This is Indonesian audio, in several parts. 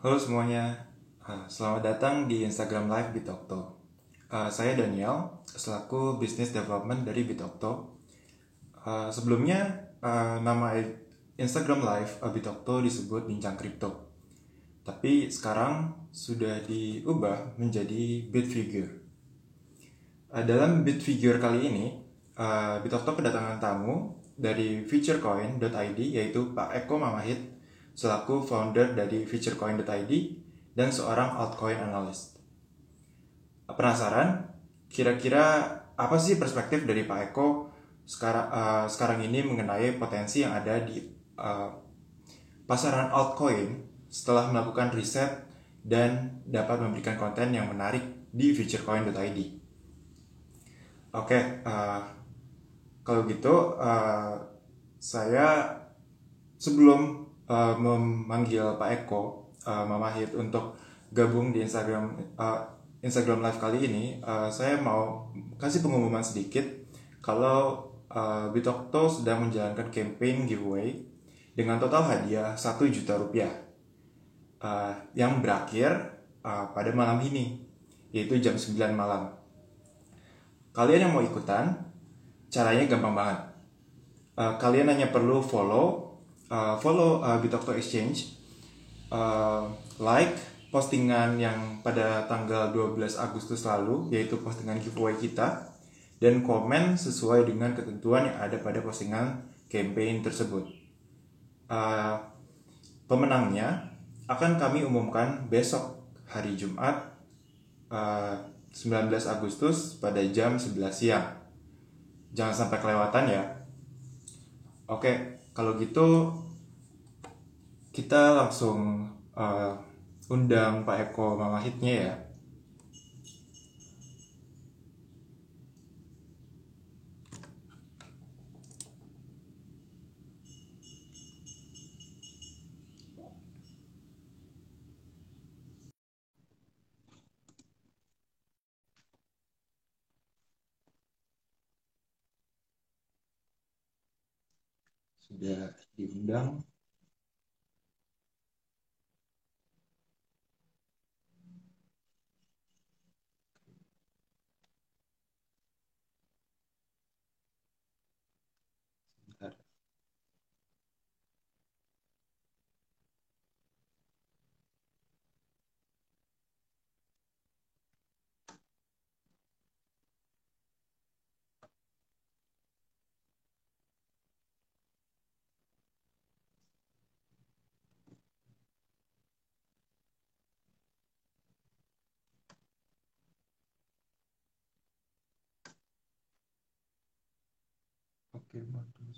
Halo semuanya, Uh, selamat datang di Instagram Live Bitokto. Uh, saya Daniel, selaku Business Development dari Bitokto. Uh, sebelumnya, nama Instagram Live Bitokto disebut Bincang Kripto. Tapi sekarang sudah diubah menjadi Bitfigure. Dalam Bitfigure kali ini, Bitokto kedatangan tamu dari FutureCoin.id yaitu Pak Eko Mamahit selaku founder dari FutureCoin.id dan seorang altcoin analyst. Penasaran? Kira-kira apa sih perspektif dari Pak Eko sekarang uh, sekarang ini mengenai potensi yang ada di uh, pasaran altcoin setelah melakukan riset dan dapat memberikan konten yang menarik di futurecoin.id. Oke, uh, kalau gitu uh, saya sebelum uh, memanggil Pak Eko uh, Mamahit untuk gabung di Instagram uh, Instagram Live kali ini, uh, saya mau kasih pengumuman sedikit kalau uh, Bitokto sedang menjalankan campaign giveaway dengan total hadiah 1 juta rupiah uh, yang berakhir uh, pada malam ini, yaitu jam 9 malam. Kalian yang mau ikutan, caranya gampang banget. Uh, kalian hanya perlu follow uh, follow uh, Bitokto Exchange, uh, like postingan yang pada tanggal 12 Agustus lalu, yaitu postingan giveaway kita, dan komen sesuai dengan ketentuan yang ada pada postingan campaign tersebut. Uh, pemenangnya akan kami umumkan besok hari Jumat uh, 19 Agustus pada jam 11 siang. Jangan sampai kelewatan ya. Oke kalau gitu kita langsung uh, undang Pak Eko Mamahitnya ya sudah diundang. Sebentar. Oke, mohon tunggu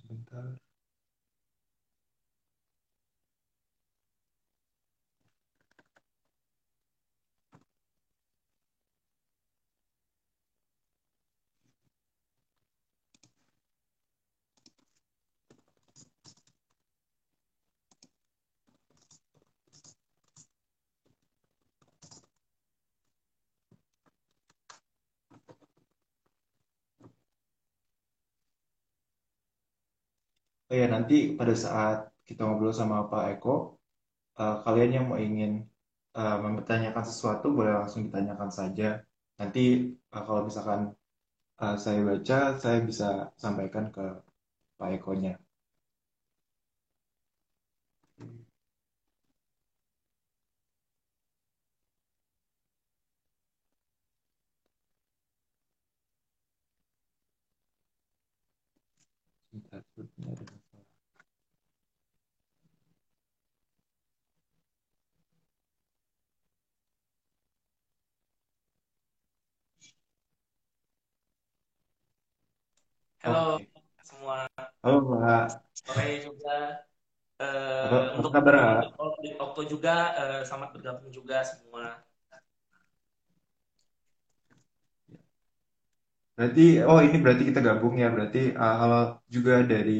Oh ya, nanti pada saat kita ngobrol sama Pak Eko, uh, kalian yang mau ingin uh, mempertanyakan sesuatu boleh langsung ditanyakan saja. Nanti uh, kalau misalkan uh, saya baca, saya bisa sampaikan ke Pak Eko-nya. Halo Oke. semua, Halo Mbak, sore juga. Apa untuk kabar di Okto juga, eh, selamat bergabung juga semua. Berarti, oh ini berarti kita gabung ya, berarti uh, halo juga dari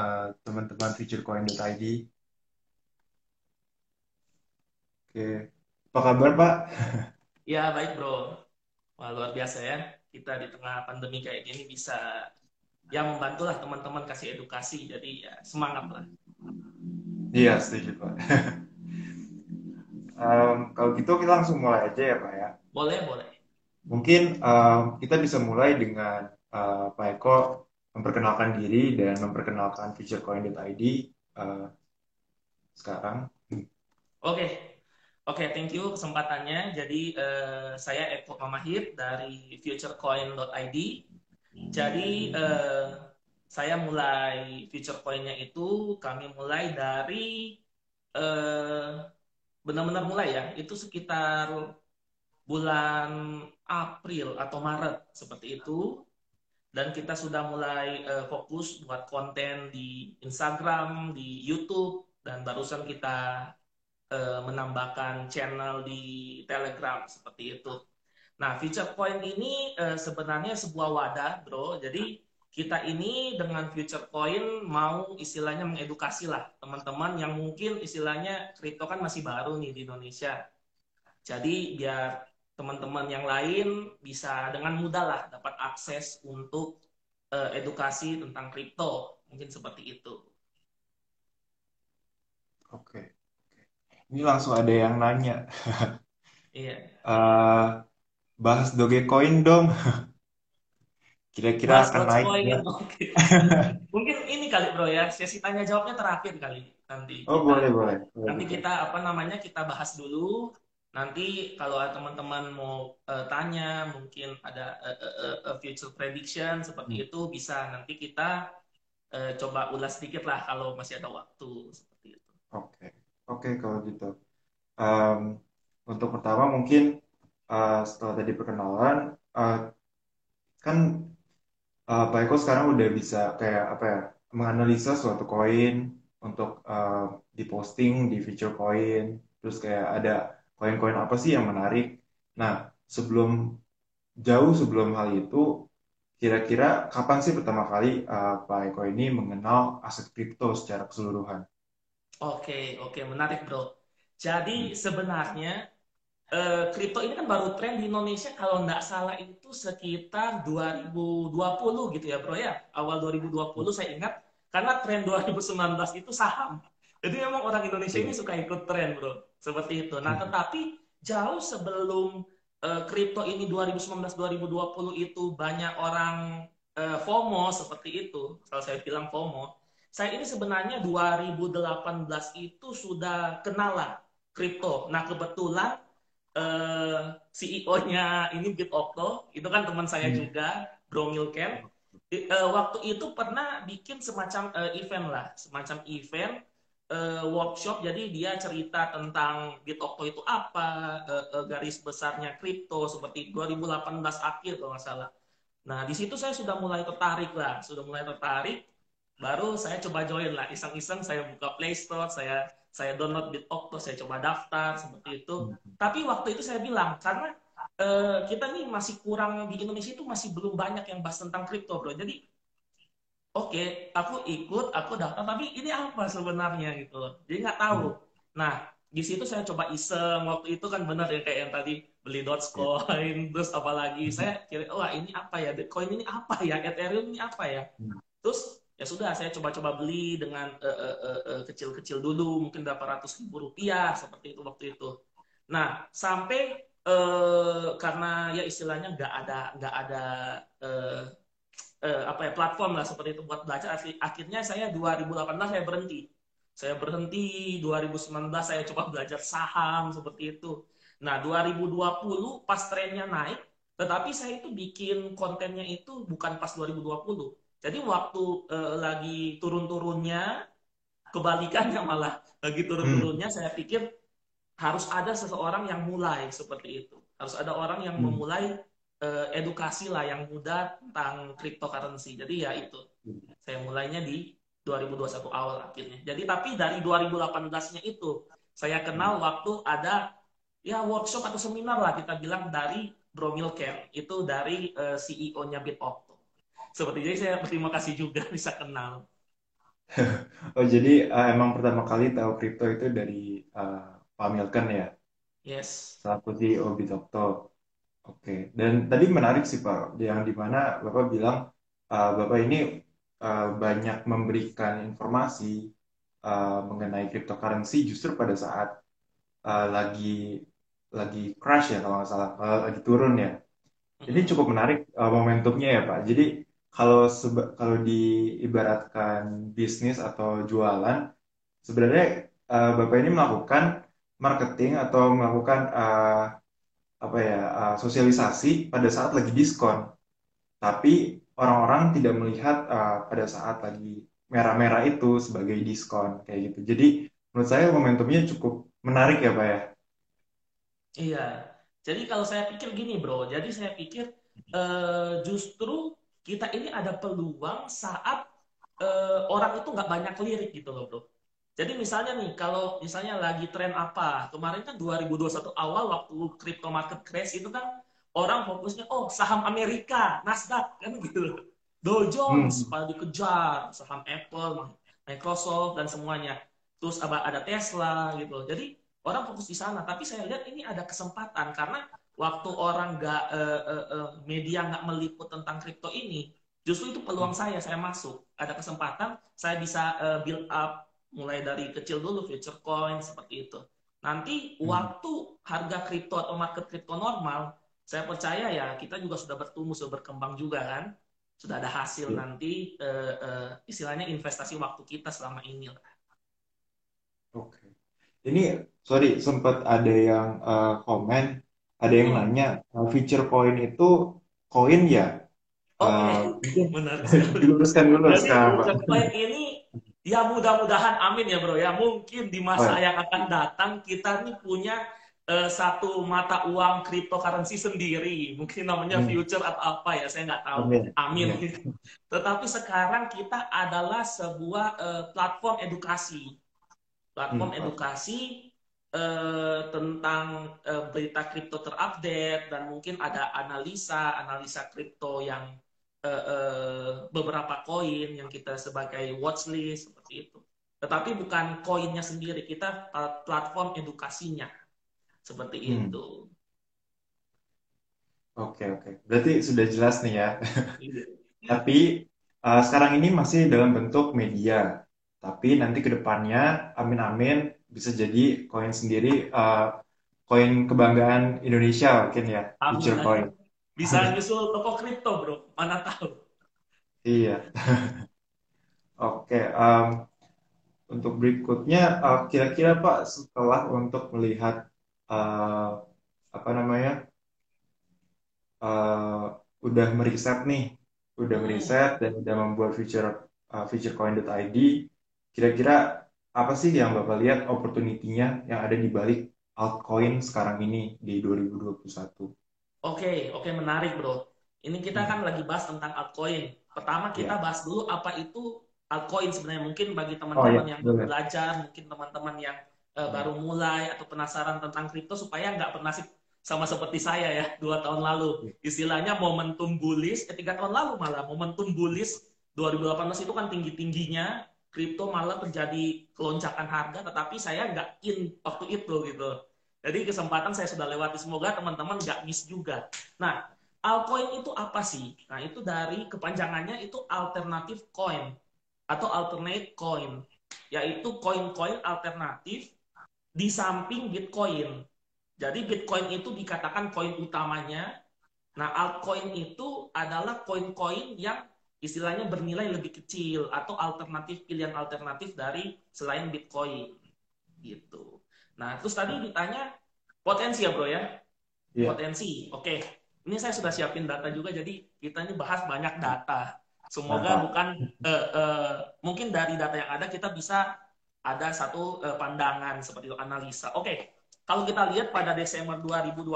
uh, teman-teman futurecoin.id. Oke, apa kabar Pak? Ya baik bro, wah luar biasa ya. Kita di tengah pandemi kayak gini bisa ya membantulah teman-teman kasih edukasi, jadi ya semangat lah. Iya, setuju Pak. um, kalau gitu kita langsung mulai aja ya Pak ya. Boleh, boleh. Mungkin um, kita bisa mulai dengan uh, Pak Eko memperkenalkan diri dan memperkenalkan futurecoin.id uh, sekarang. Oke, okay. oke, okay, thank you kesempatannya. Jadi uh, saya Eko Mamahir dari futurecoin.id. Jadi uh, saya mulai future coinnya itu kami mulai dari eh, benar-benar mulai ya itu sekitar bulan April atau Maret seperti itu dan kita sudah mulai eh, fokus buat konten di Instagram, di YouTube dan barusan kita eh, menambahkan channel di Telegram seperti itu. Nah, future coin ini eh, sebenarnya sebuah wadah, bro. Jadi kita ini dengan future coin mau istilahnya mengedukasi lah teman-teman yang mungkin istilahnya kripto kan masih baru nih di Indonesia. Jadi biar teman-teman yang lain bisa dengan mudah lah dapat akses untuk uh, edukasi tentang kripto. Mungkin seperti itu. Oke. Ini langsung ada yang nanya. Iya. uh, bahas Dogecoin dong. Kira-kira akan naik ya? Mungkin ini kali bro ya, sesi tanya jawabnya terakhir kali nanti. Oh kita, boleh boleh. Nanti kita apa namanya kita bahas dulu. Nanti kalau teman-teman mau uh, tanya, mungkin ada uh, uh, uh, future prediction seperti hmm. itu bisa nanti kita uh, coba ulas sedikit lah kalau masih ada waktu seperti itu. Oke okay. oke okay, kalau gitu. Um, untuk pertama mungkin uh, setelah tadi perkenalan, uh, kan uh, Pak Eko sekarang udah bisa kayak apa ya menganalisa suatu koin untuk uh, diposting di future coin terus kayak ada koin-koin apa sih yang menarik nah sebelum jauh sebelum hal itu kira-kira kapan sih pertama kali uh, Pak Eko ini mengenal aset kripto secara keseluruhan Oke, oke, menarik bro. Jadi hmm. sebenarnya Eh, kripto ini kan baru tren di Indonesia. Kalau nggak salah itu sekitar 2020 gitu ya bro ya. Awal 2020 saya ingat. Karena tren 2019 itu saham. Jadi memang orang Indonesia ini suka ikut tren bro. Seperti itu. Nah hmm. tetapi jauh sebelum uh, kripto ini 2019-2020 itu banyak orang uh, FOMO seperti itu. Kalau saya bilang FOMO saya ini sebenarnya 2018 itu sudah kenal lah kripto. Nah kebetulan uh, eh, CEO-nya ini BitOcto, itu kan teman saya hmm. juga, Bro Milken. Uh, waktu itu pernah bikin semacam uh, event lah, semacam event uh, workshop. Jadi dia cerita tentang BitOcto itu apa, uh, uh, garis besarnya kripto seperti 2018 akhir kalau nggak salah. Nah di situ saya sudah mulai tertarik lah, sudah mulai tertarik. Baru saya coba join lah, iseng-iseng saya buka Play Store, saya saya download Bitokto, saya coba daftar seperti itu. Hmm. Tapi waktu itu saya bilang karena uh, kita nih masih kurang di Indonesia itu masih belum banyak yang bahas tentang kripto, bro. Jadi oke, okay, aku ikut, aku daftar, tapi ini apa sebenarnya gitu loh. Jadi nggak tahu. Hmm. Nah, di situ saya coba iseng waktu itu kan benar ya kayak yang tadi beli Dogecoin, yeah. terus apalagi hmm. saya kira, wah ini apa ya, Bitcoin ini apa ya, Ethereum ini apa ya. Hmm. Terus ya sudah saya coba-coba beli dengan kecil-kecil uh, uh, uh, dulu mungkin berapa ratus ribu rupiah seperti itu waktu itu. Nah sampai uh, karena ya istilahnya nggak ada nggak ada uh, uh, apa ya platform lah seperti itu buat belajar akhirnya saya 2018 saya berhenti. Saya berhenti 2019 saya coba belajar saham seperti itu. Nah 2020 pas trennya naik tetapi saya itu bikin kontennya itu bukan pas 2020 jadi waktu uh, lagi turun-turunnya, kebalikannya malah lagi turun-turunnya, hmm. saya pikir harus ada seseorang yang mulai seperti itu. Harus ada orang yang hmm. memulai uh, edukasi lah yang mudah tentang cryptocurrency. Jadi ya itu, hmm. saya mulainya di 2021 awal akhirnya. Jadi tapi dari 2018-nya itu, saya kenal hmm. waktu ada ya workshop atau seminar lah kita bilang dari Bro Milken, itu dari uh, eh, CEO-nya BitOp seperti jadi saya berterima kasih juga bisa kenal oh jadi uh, emang pertama kali tahu kripto itu dari uh, Pak Milken ya yes selaku CEO Bitokto oke okay. dan tadi menarik sih Pak yang di mana Bapak bilang uh, Bapak ini uh, banyak memberikan informasi uh, mengenai cryptocurrency justru pada saat uh, lagi lagi crash ya kalau nggak salah, uh, lagi turun ya. Jadi cukup menarik uh, momentumnya ya Pak. Jadi kalau kalau diibaratkan bisnis atau jualan, sebenarnya uh, Bapak ini melakukan marketing atau melakukan uh, apa ya uh, sosialisasi pada saat lagi diskon. Tapi orang-orang tidak melihat uh, pada saat lagi merah-merah itu sebagai diskon kayak gitu. Jadi menurut saya momentumnya cukup menarik ya Pak ya. Iya. Jadi kalau saya pikir gini bro, jadi saya pikir uh, justru kita ini ada peluang saat uh, orang itu nggak banyak lirik gitu loh bro. Jadi misalnya nih, kalau misalnya lagi tren apa, kemarin kan 2021 awal waktu crypto market crash itu kan orang fokusnya, oh saham Amerika, Nasdaq, kan gitu. Dow Jones hmm. pada dikejar, saham Apple, Microsoft, dan semuanya. Terus ada Tesla gitu. Jadi orang fokus di sana. Tapi saya lihat ini ada kesempatan karena waktu orang nggak uh, uh, uh, media nggak meliput tentang kripto ini, justru itu peluang hmm. saya. Saya masuk, ada kesempatan, saya bisa uh, build up mulai dari kecil dulu future coin seperti itu. Nanti hmm. waktu harga kripto atau market kripto normal, saya percaya ya kita juga sudah bertumbuh, sudah berkembang juga kan, sudah ada hasil hmm. nanti uh, uh, istilahnya investasi waktu kita selama ini lah. Oke, ini sorry sempat ada yang uh, komen, ada yang hmm. nanya uh, future coin itu koin ya? Oke, okay. uh, benar. Diluruskan dulu sekarang. Coin ini Ya mudah-mudahan amin ya bro ya. Mungkin di masa oh. yang akan datang kita nih punya uh, satu mata uang cryptocurrency sendiri. Mungkin namanya hmm. future atau apa ya, saya nggak tahu. Amin. amin. amin. Tetapi sekarang kita adalah sebuah uh, platform edukasi. Platform hmm. edukasi uh, tentang uh, berita kripto terupdate dan mungkin ada analisa analisa kripto yang uh, beberapa koin yang kita sebagai watchlist seperti itu. Tetapi bukan koinnya sendiri, kita platform edukasinya seperti hmm. itu. Oke oke, berarti sudah jelas nih ya. Iya. Tapi uh, sekarang ini masih dalam bentuk media. Tapi nanti ke depannya, amin-amin, bisa jadi koin sendiri, uh, koin kebanggaan Indonesia mungkin ya, future coin. Bisa nyusul toko kripto, bro. Mana tahu. Iya. Oke, um, untuk berikutnya, uh, kira-kira Pak setelah untuk melihat uh, apa namanya, uh, udah meriset nih, udah hmm. meriset dan udah membuat future uh, futurecoin.id, kira-kira apa sih yang Bapak lihat opportunity-nya yang ada di balik altcoin sekarang ini di 2021? Oke, oke menarik bro. Ini kita kan lagi bahas tentang altcoin. Pertama kita yeah. bahas dulu apa itu altcoin sebenarnya. Mungkin bagi teman-teman oh, yeah. yang baru belajar, mungkin teman-teman yang uh, baru mulai atau penasaran tentang kripto supaya nggak pernah sama seperti saya ya dua tahun lalu. Iya. Istilahnya momentum bullish, eh, tiga tahun lalu malah momentum bullish 2018 itu kan tinggi tingginya kripto malah terjadi keloncakan harga, tetapi saya nggak in waktu itu gitu. Jadi kesempatan saya sudah lewati. Semoga teman-teman nggak miss juga. Nah, altcoin itu apa sih? Nah, itu dari kepanjangannya itu alternatif coin atau alternate coin, yaitu koin-koin alternatif di samping Bitcoin. Jadi Bitcoin itu dikatakan koin utamanya. Nah, altcoin itu adalah koin-koin yang istilahnya bernilai lebih kecil atau alternatif pilihan alternatif dari selain Bitcoin. Gitu. Nah, terus tadi ditanya potensi ya bro ya? Yeah. Potensi, oke. Okay. Ini saya sudah siapin data juga, jadi kita ini bahas banyak data. Semoga bukan uh, uh, mungkin dari data yang ada kita bisa ada satu uh, pandangan seperti itu analisa. Oke, okay. kalau kita lihat pada Desember 2020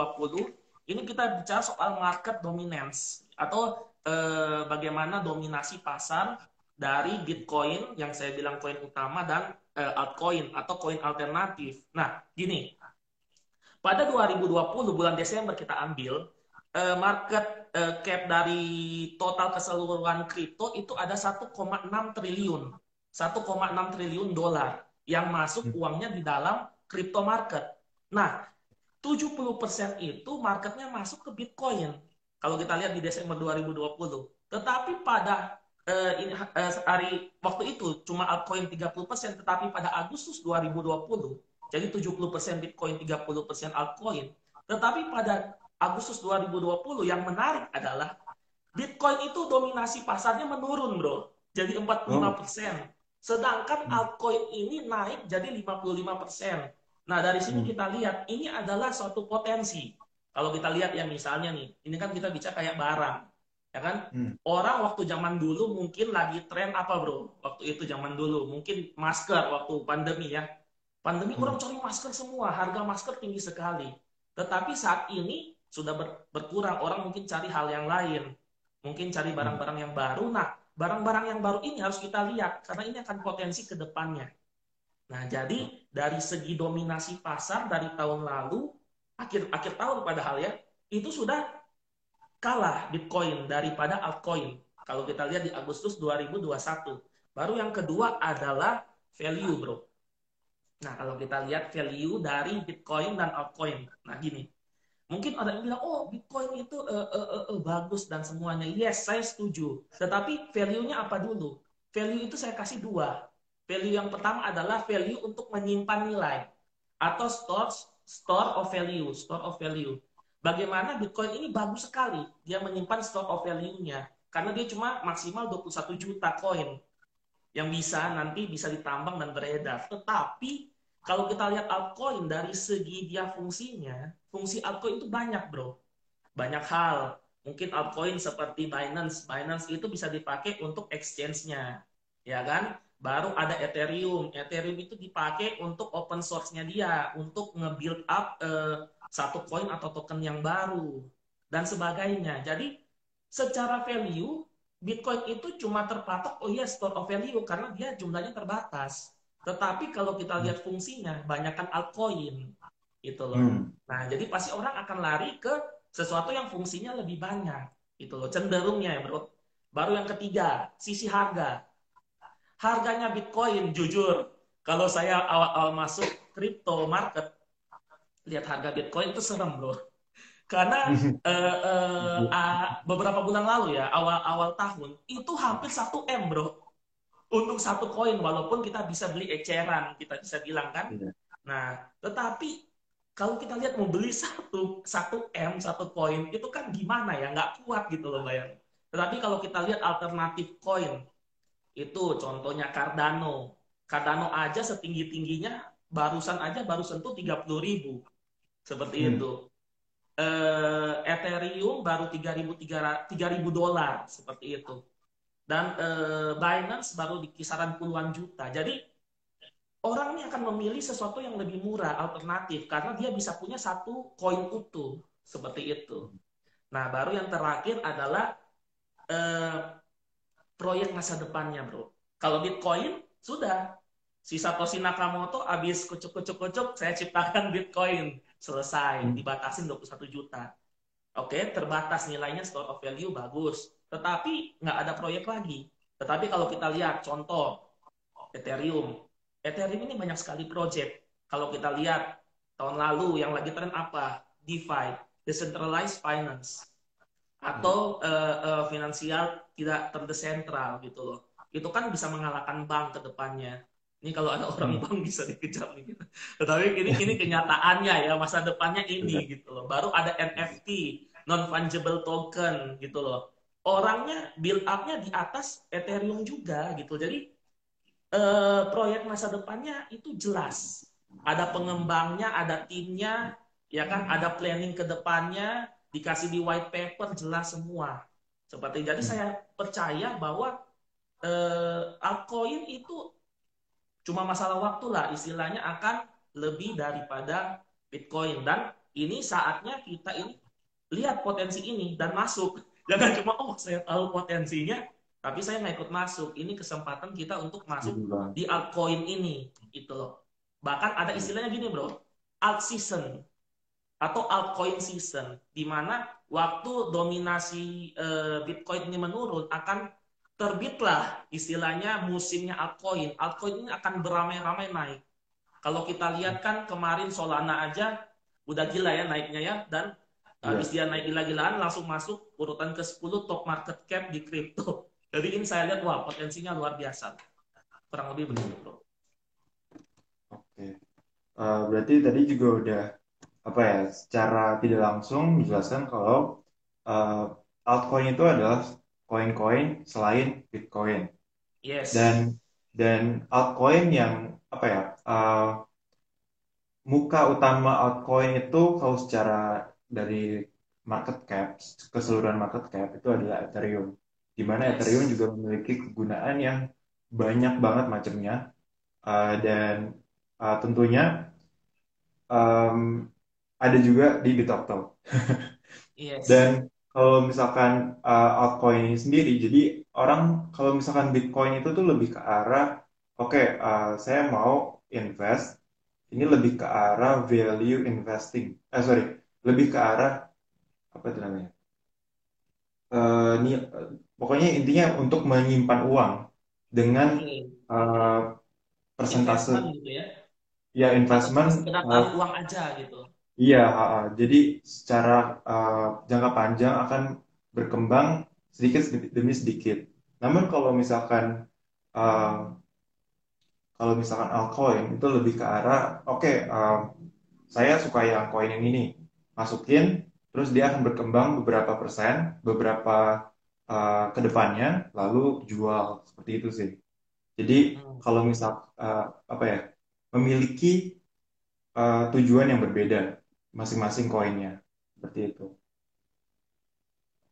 ini kita bicara soal market dominance atau uh, bagaimana dominasi pasar dari Bitcoin yang saya bilang koin utama dan uh, altcoin atau koin alternatif. Nah, gini. Pada 2020 bulan Desember kita ambil uh, market uh, cap dari total keseluruhan kripto itu ada 1,6 triliun. 1,6 triliun dolar yang masuk hmm. uangnya di dalam crypto market. Nah, 70% itu marketnya masuk ke Bitcoin. Kalau kita lihat di Desember 2020. Tetapi pada ini, uh, hari waktu itu cuma altcoin 30%, tetapi pada Agustus 2020, Jadi 70% Bitcoin, 30% altcoin. Tetapi pada Agustus 2020 yang menarik adalah Bitcoin itu dominasi pasarnya menurun, bro. Jadi 45%. Oh. Sedangkan hmm. altcoin ini naik jadi 55%. Nah, dari sini hmm. kita lihat ini adalah suatu potensi. Kalau kita lihat ya misalnya nih, ini kan kita bicara kayak barang. Ya kan? Hmm. Orang waktu zaman dulu mungkin lagi tren apa, Bro? Waktu itu zaman dulu mungkin masker waktu pandemi ya. Pandemi hmm. orang cari masker semua, harga masker tinggi sekali. Tetapi saat ini sudah ber berkurang, orang mungkin cari hal yang lain. Mungkin cari barang-barang yang baru. Nah, barang-barang yang baru ini harus kita lihat karena ini akan potensi ke depannya. Nah, jadi dari segi dominasi pasar dari tahun lalu akhir akhir tahun padahal ya, itu sudah kalah Bitcoin daripada altcoin. Kalau kita lihat di Agustus 2021. Baru yang kedua adalah value, Bro. Nah, kalau kita lihat value dari Bitcoin dan altcoin. Nah, gini. Mungkin ada yang bilang, oh Bitcoin itu uh, uh, uh, uh, bagus dan semuanya. Yes, saya setuju. Tetapi value-nya apa dulu? Value itu saya kasih dua. Value yang pertama adalah value untuk menyimpan nilai. Atau store, store of value. Store of value. Bagaimana Bitcoin ini bagus sekali. Dia menyimpan store of value-nya. Karena dia cuma maksimal 21 juta koin. Yang bisa nanti bisa ditambang dan beredar. Tetapi kalau kita lihat altcoin dari segi dia fungsinya, fungsi altcoin itu banyak, bro. Banyak hal. Mungkin altcoin seperti Binance. Binance itu bisa dipakai untuk exchange-nya. Ya kan? Baru ada Ethereum. Ethereum itu dipakai untuk open source-nya dia. Untuk nge-build up uh, satu coin atau token yang baru. Dan sebagainya. Jadi, secara value, Bitcoin itu cuma terpatok, oh iya store of value, karena dia jumlahnya terbatas tetapi kalau kita lihat fungsinya, banyakkan altcoin itu loh. Hmm. Nah, jadi pasti orang akan lari ke sesuatu yang fungsinya lebih banyak. Itu loh, cenderungnya ya, Bro. Baru yang ketiga, sisi harga. Harganya Bitcoin, jujur, kalau saya awal-awal masuk crypto market, lihat harga Bitcoin itu serem, Bro. Karena uh, uh, uh, beberapa bulan lalu ya, awal-awal tahun, itu hampir 1 M, Bro. Untuk satu koin walaupun kita bisa beli eceran kita bisa bilang kan. Iya. nah tetapi kalau kita lihat mau beli satu satu m satu koin itu kan gimana ya? Nggak kuat gitu loh bayar tetapi kalau kita lihat alternatif koin itu contohnya Cardano. Cardano aja setinggi tingginya barusan aja baru sentuh tiga puluh ribu. Seperti hmm. itu. Uh, Ethereum baru tiga ribu tiga ribu dolar. Seperti itu. Dan eh, Binance baru di kisaran puluhan juta. Jadi orang ini akan memilih sesuatu yang lebih murah, alternatif, karena dia bisa punya satu koin utuh. Seperti itu. Nah, baru yang terakhir adalah eh, proyek masa depannya, bro. Kalau Bitcoin sudah si Satoshi Nakamoto habis kucuk-kucuk-kucuk, saya ciptakan Bitcoin selesai, dibatasin 21 juta. Oke, terbatas nilainya store of value bagus tetapi nggak ada proyek lagi. Tetapi kalau kita lihat contoh Ethereum, Ethereum ini banyak sekali proyek. Kalau kita lihat tahun lalu yang lagi tren apa? DeFi, Decentralized Finance, atau hmm. uh, uh, finansial tidak terdesentral gitu loh. Itu kan bisa mengalahkan bank ke depannya. Ini kalau ada orang hmm. bank bisa dikejar nih gitu. Tetapi ini ini kenyataannya ya masa depannya ini gitu loh. Baru ada NFT, non fungible token gitu loh orangnya build up-nya di atas Ethereum juga gitu. Jadi eh, proyek masa depannya itu jelas. Ada pengembangnya, ada timnya, ya kan, ada planning ke depannya, dikasih di white paper jelas semua. Seperti jadi hmm. saya percaya bahwa eh, altcoin itu cuma masalah waktu lah, istilahnya akan lebih daripada Bitcoin. Dan ini saatnya kita ini lihat potensi ini dan masuk. Jangan cuma oh saya tahu potensinya tapi saya nggak ikut masuk. Ini kesempatan kita untuk masuk di altcoin ini itu loh. Bahkan ada istilahnya gini bro. Alt season atau altcoin season di mana waktu dominasi uh, bitcoin ini menurun akan terbitlah istilahnya musimnya altcoin altcoin ini akan beramai-ramai naik kalau kita lihat kan kemarin Solana aja udah gila ya naiknya ya dan Habis yeah. dia naik gila-gilaan langsung masuk urutan ke-10 top market cap di kripto. Jadi ini saya lihat wah potensinya luar biasa. Kurang lebih begitu, Bro. Oke. uh, berarti tadi juga udah apa ya secara tidak langsung menjelaskan kalau uh, altcoin itu adalah koin-koin selain Bitcoin. Yes. Dan dan altcoin yang apa ya uh, muka utama altcoin itu kalau secara dari market cap keseluruhan market cap itu adalah Ethereum. Di mana yes. Ethereum juga memiliki kegunaan yang banyak banget macamnya uh, dan uh, tentunya um, ada juga di Bitokto. yes. Dan kalau misalkan uh, altcoin ini sendiri, jadi orang kalau misalkan Bitcoin itu tuh lebih ke arah, oke, okay, uh, saya mau invest, ini lebih ke arah value investing, eh sorry, lebih ke arah apa itu namanya? Uh, ini, uh, pokoknya intinya untuk menyimpan uang dengan uh, persentase, investment gitu ya? Ya investment. uh, uang aja gitu. Iya, uh, jadi secara uh, jangka panjang akan berkembang sedikit demi sedikit. Namun kalau misalkan uh, kalau misalkan altcoin itu lebih ke arah, oke, okay, uh, saya suka yang koin yang ini, masukin, terus dia akan berkembang beberapa persen, beberapa uh, ke depannya, lalu jual seperti itu sih. Jadi hmm. kalau misal uh, apa ya, memiliki uh, tujuan yang berbeda masing-masing koinnya seperti itu.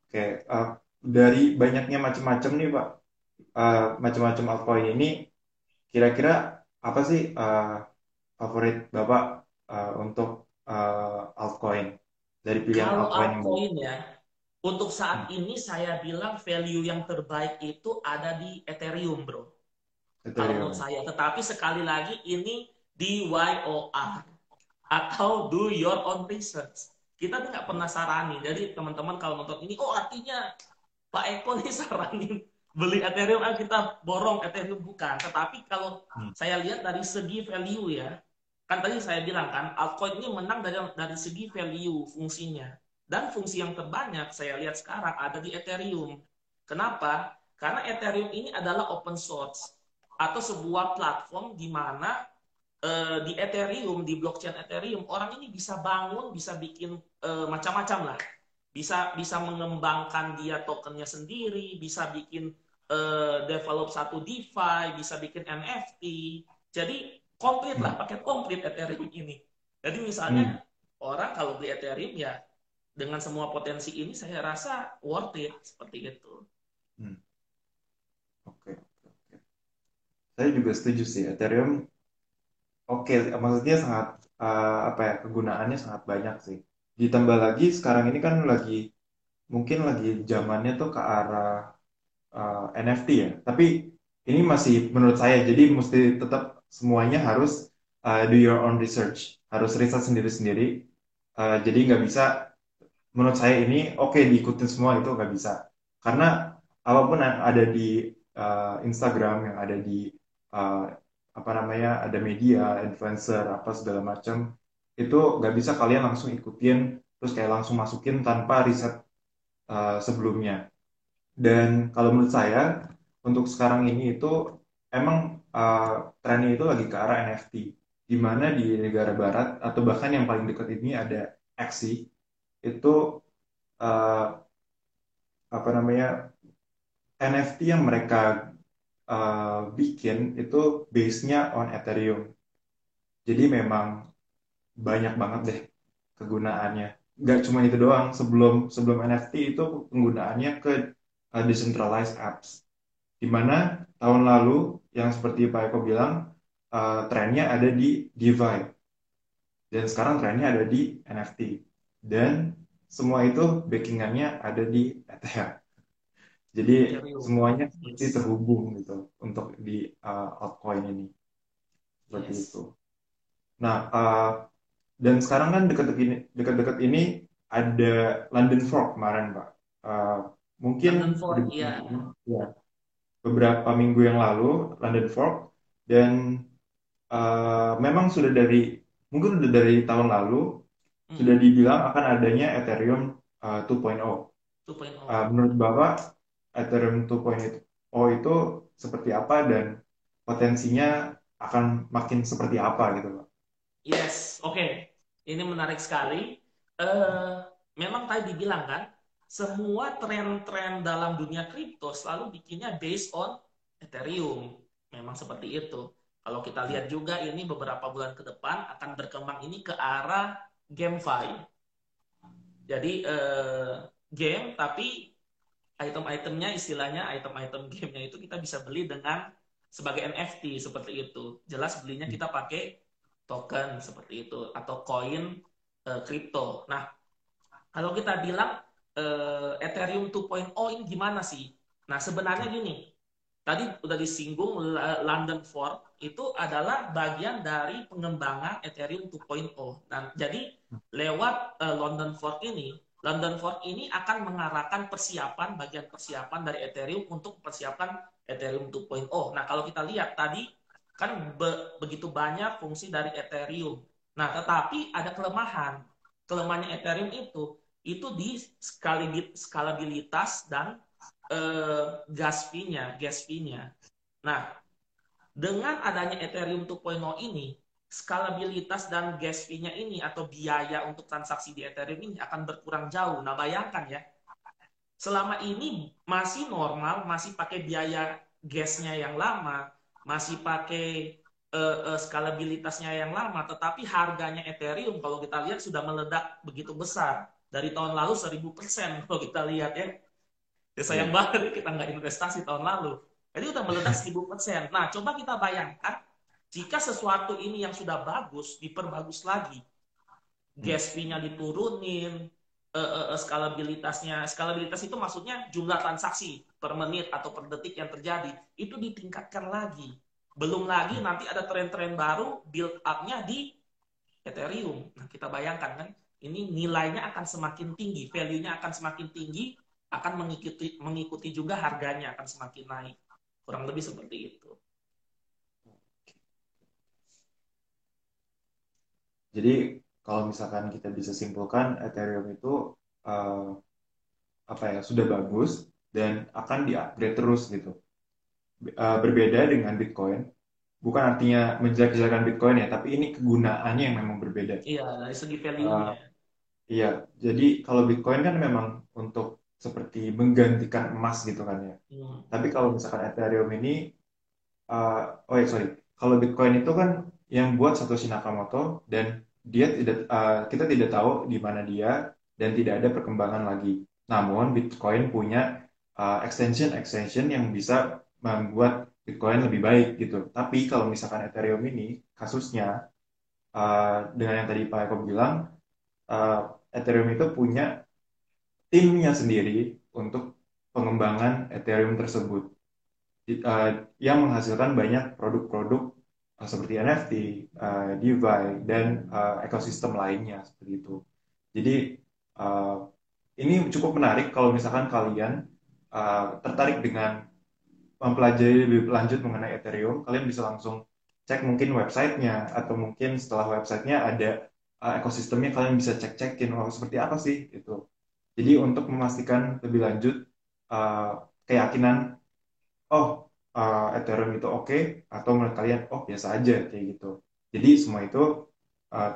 Oke, uh, dari banyaknya macam-macam nih Pak, uh, macam-macam altcoin ini, kira-kira apa sih uh, favorit Bapak uh, untuk uh, altcoin dari pilihan Kalau altcoin, altcoin ya, untuk saat hmm. ini saya bilang value yang terbaik itu ada di Ethereum, bro. Ethereum. Kalau menurut saya, tetapi sekali lagi ini di YOR atau do your own research. Kita tuh nggak pernah saranin. Jadi teman-teman kalau nonton ini, oh artinya Pak Eko nih saranin beli Ethereum, ah kita borong Ethereum bukan. Tetapi kalau hmm. saya lihat dari segi value ya, kan tadi saya bilang kan altcoin ini menang dari dari segi value fungsinya. Dan fungsi yang terbanyak saya lihat sekarang ada di Ethereum. Kenapa? Karena Ethereum ini adalah open source atau sebuah platform di mana uh, di Ethereum, di blockchain Ethereum, orang ini bisa bangun, bisa bikin uh, macam-macam lah. Bisa bisa mengembangkan dia tokennya sendiri, bisa bikin uh, develop satu DeFi, bisa bikin NFT. Jadi komplit lah, paket komplit Ethereum ini. Jadi misalnya hmm. orang kalau beli Ethereum ya dengan semua potensi ini saya rasa worth it seperti itu. Hmm. Oke, okay, oke, okay. Saya juga setuju sih Ethereum Oke, maksudnya sangat uh, apa ya kegunaannya sangat banyak sih. Ditambah lagi sekarang ini kan lagi mungkin lagi zamannya tuh ke arah uh, eh, NFT ya. Tapi ini masih menurut saya jadi mesti tetap semuanya harus uh, do your own research, harus riset sendiri-sendiri. Uh, jadi nggak bisa menurut saya ini oke okay, diikutin semua itu nggak bisa karena apa pun yang ada di uh, Instagram yang ada di apa namanya ada media influencer apa segala macam itu nggak bisa kalian langsung ikutin terus kayak langsung masukin tanpa riset uh, sebelumnya. Dan kalau menurut saya untuk sekarang ini itu emang uh, trennya itu lagi ke arah NFT di mana di negara barat atau bahkan yang paling dekat ini ada Axie itu uh, apa namanya NFT yang mereka uh, bikin itu base-nya on Ethereum. Jadi memang banyak banget deh kegunaannya. Gak cuma itu doang, sebelum sebelum NFT itu penggunaannya ke uh, decentralized apps. Di mana tahun lalu yang seperti Pak Eko bilang, uh, trennya ada di DeFi. Dan sekarang trennya ada di NFT. Dan semua itu backingannya ada di Ether. Jadi semuanya seperti terhubung gitu untuk di uh, altcoin ini. Seperti yes. itu. Nah, uh, dan sekarang kan dekat-dekat ini, dekat-dekat ini ada London Fork kemarin, Pak. Uh, mungkin London Fork, iya. ya. Beberapa minggu yang lalu London Fork dan uh, memang sudah dari mungkin sudah dari tahun lalu hmm. sudah dibilang akan adanya Ethereum uh, 2.0. 2.0. Uh, menurut Bapak Ethereum 2.0 itu seperti apa dan potensinya akan makin seperti apa gitu Pak? Yes, oke. Okay. Ini menarik sekali. Uh, memang tadi dibilang kan, semua tren-tren dalam dunia kripto selalu bikinnya based on Ethereum. Memang seperti itu. Kalau kita lihat juga ini beberapa bulan ke depan akan berkembang ini ke arah GameFi. Jadi uh, game tapi item-itemnya istilahnya item-item gamenya itu kita bisa beli dengan sebagai NFT seperti itu. Jelas belinya kita pakai token seperti itu atau koin kripto. Uh, nah, kalau kita bilang uh, Ethereum 2.0 ini gimana sih? Nah, sebenarnya gini. Tadi udah disinggung London Fork itu adalah bagian dari pengembangan Ethereum 2.0. Dan jadi lewat uh, London Fork ini, London Fork ini akan mengarahkan persiapan bagian persiapan dari Ethereum untuk persiapan Ethereum 2.0. Nah, kalau kita lihat tadi Kan be begitu banyak fungsi dari Ethereum. Nah, tetapi ada kelemahan. Kelemahannya Ethereum itu itu di skalabilitas dan uh, gas fee-nya, gas fee-nya. Nah, dengan adanya Ethereum 2.0 ini, skalabilitas dan gas fee-nya ini atau biaya untuk transaksi di Ethereum ini akan berkurang jauh. Nah, bayangkan ya, selama ini masih normal, masih pakai biaya gasnya yang lama, masih pakai uh, uh, skalabilitasnya yang lama, tetapi harganya Ethereum kalau kita lihat sudah meledak begitu besar dari tahun lalu 1000 persen kalau kita lihat ya. Ya sayang yeah. banget kita nggak investasi tahun lalu. Jadi udah meledak 1000 persen. Nah coba kita bayangkan jika sesuatu ini yang sudah bagus diperbagus lagi, gas fee-nya diturunin, uh, uh, uh, skalabilitasnya, skalabilitas itu maksudnya jumlah transaksi per menit atau per detik yang terjadi itu ditingkatkan lagi. Belum lagi nanti ada tren-tren baru build up-nya di Ethereum. Nah, kita bayangkan kan, ini nilainya akan semakin tinggi, value-nya akan semakin tinggi, akan mengikuti mengikuti juga harganya akan semakin naik. Kurang lebih seperti itu. Jadi kalau misalkan kita bisa simpulkan Ethereum itu uh, apa ya sudah bagus dan akan di-upgrade terus gitu. Uh, berbeda dengan Bitcoin, bukan artinya menjelek-jelekan Bitcoin ya, tapi ini kegunaannya yang memang berbeda. Iya, dari segi value-nya. Uh, iya, jadi kalau Bitcoin kan memang untuk seperti menggantikan emas gitu kan ya. Hmm. Tapi kalau misalkan Ethereum ini, uh, oh ya sorry, kalau Bitcoin itu kan yang buat Satoshi Nakamoto dan dia tidak, uh, kita tidak tahu di mana dia dan tidak ada perkembangan lagi. Namun Bitcoin punya uh, extension extension yang bisa membuat Bitcoin lebih baik gitu. Tapi kalau misalkan Ethereum ini kasusnya uh, dengan yang tadi Pak Eko bilang, uh, Ethereum itu punya timnya sendiri untuk pengembangan Ethereum tersebut uh, yang menghasilkan banyak produk-produk seperti NFT, uh, DeFi dan uh, ekosistem lainnya seperti itu. Jadi uh, ini cukup menarik kalau misalkan kalian uh, tertarik dengan mempelajari lebih lanjut mengenai Ethereum, kalian bisa langsung cek mungkin websitenya atau mungkin setelah websitenya ada uh, ekosistemnya kalian bisa cek-cekin oh seperti apa sih itu. Jadi untuk memastikan lebih lanjut uh, keyakinan oh uh, Ethereum itu oke okay, atau menurut kalian oh biasa aja kayak gitu. Jadi semua itu uh,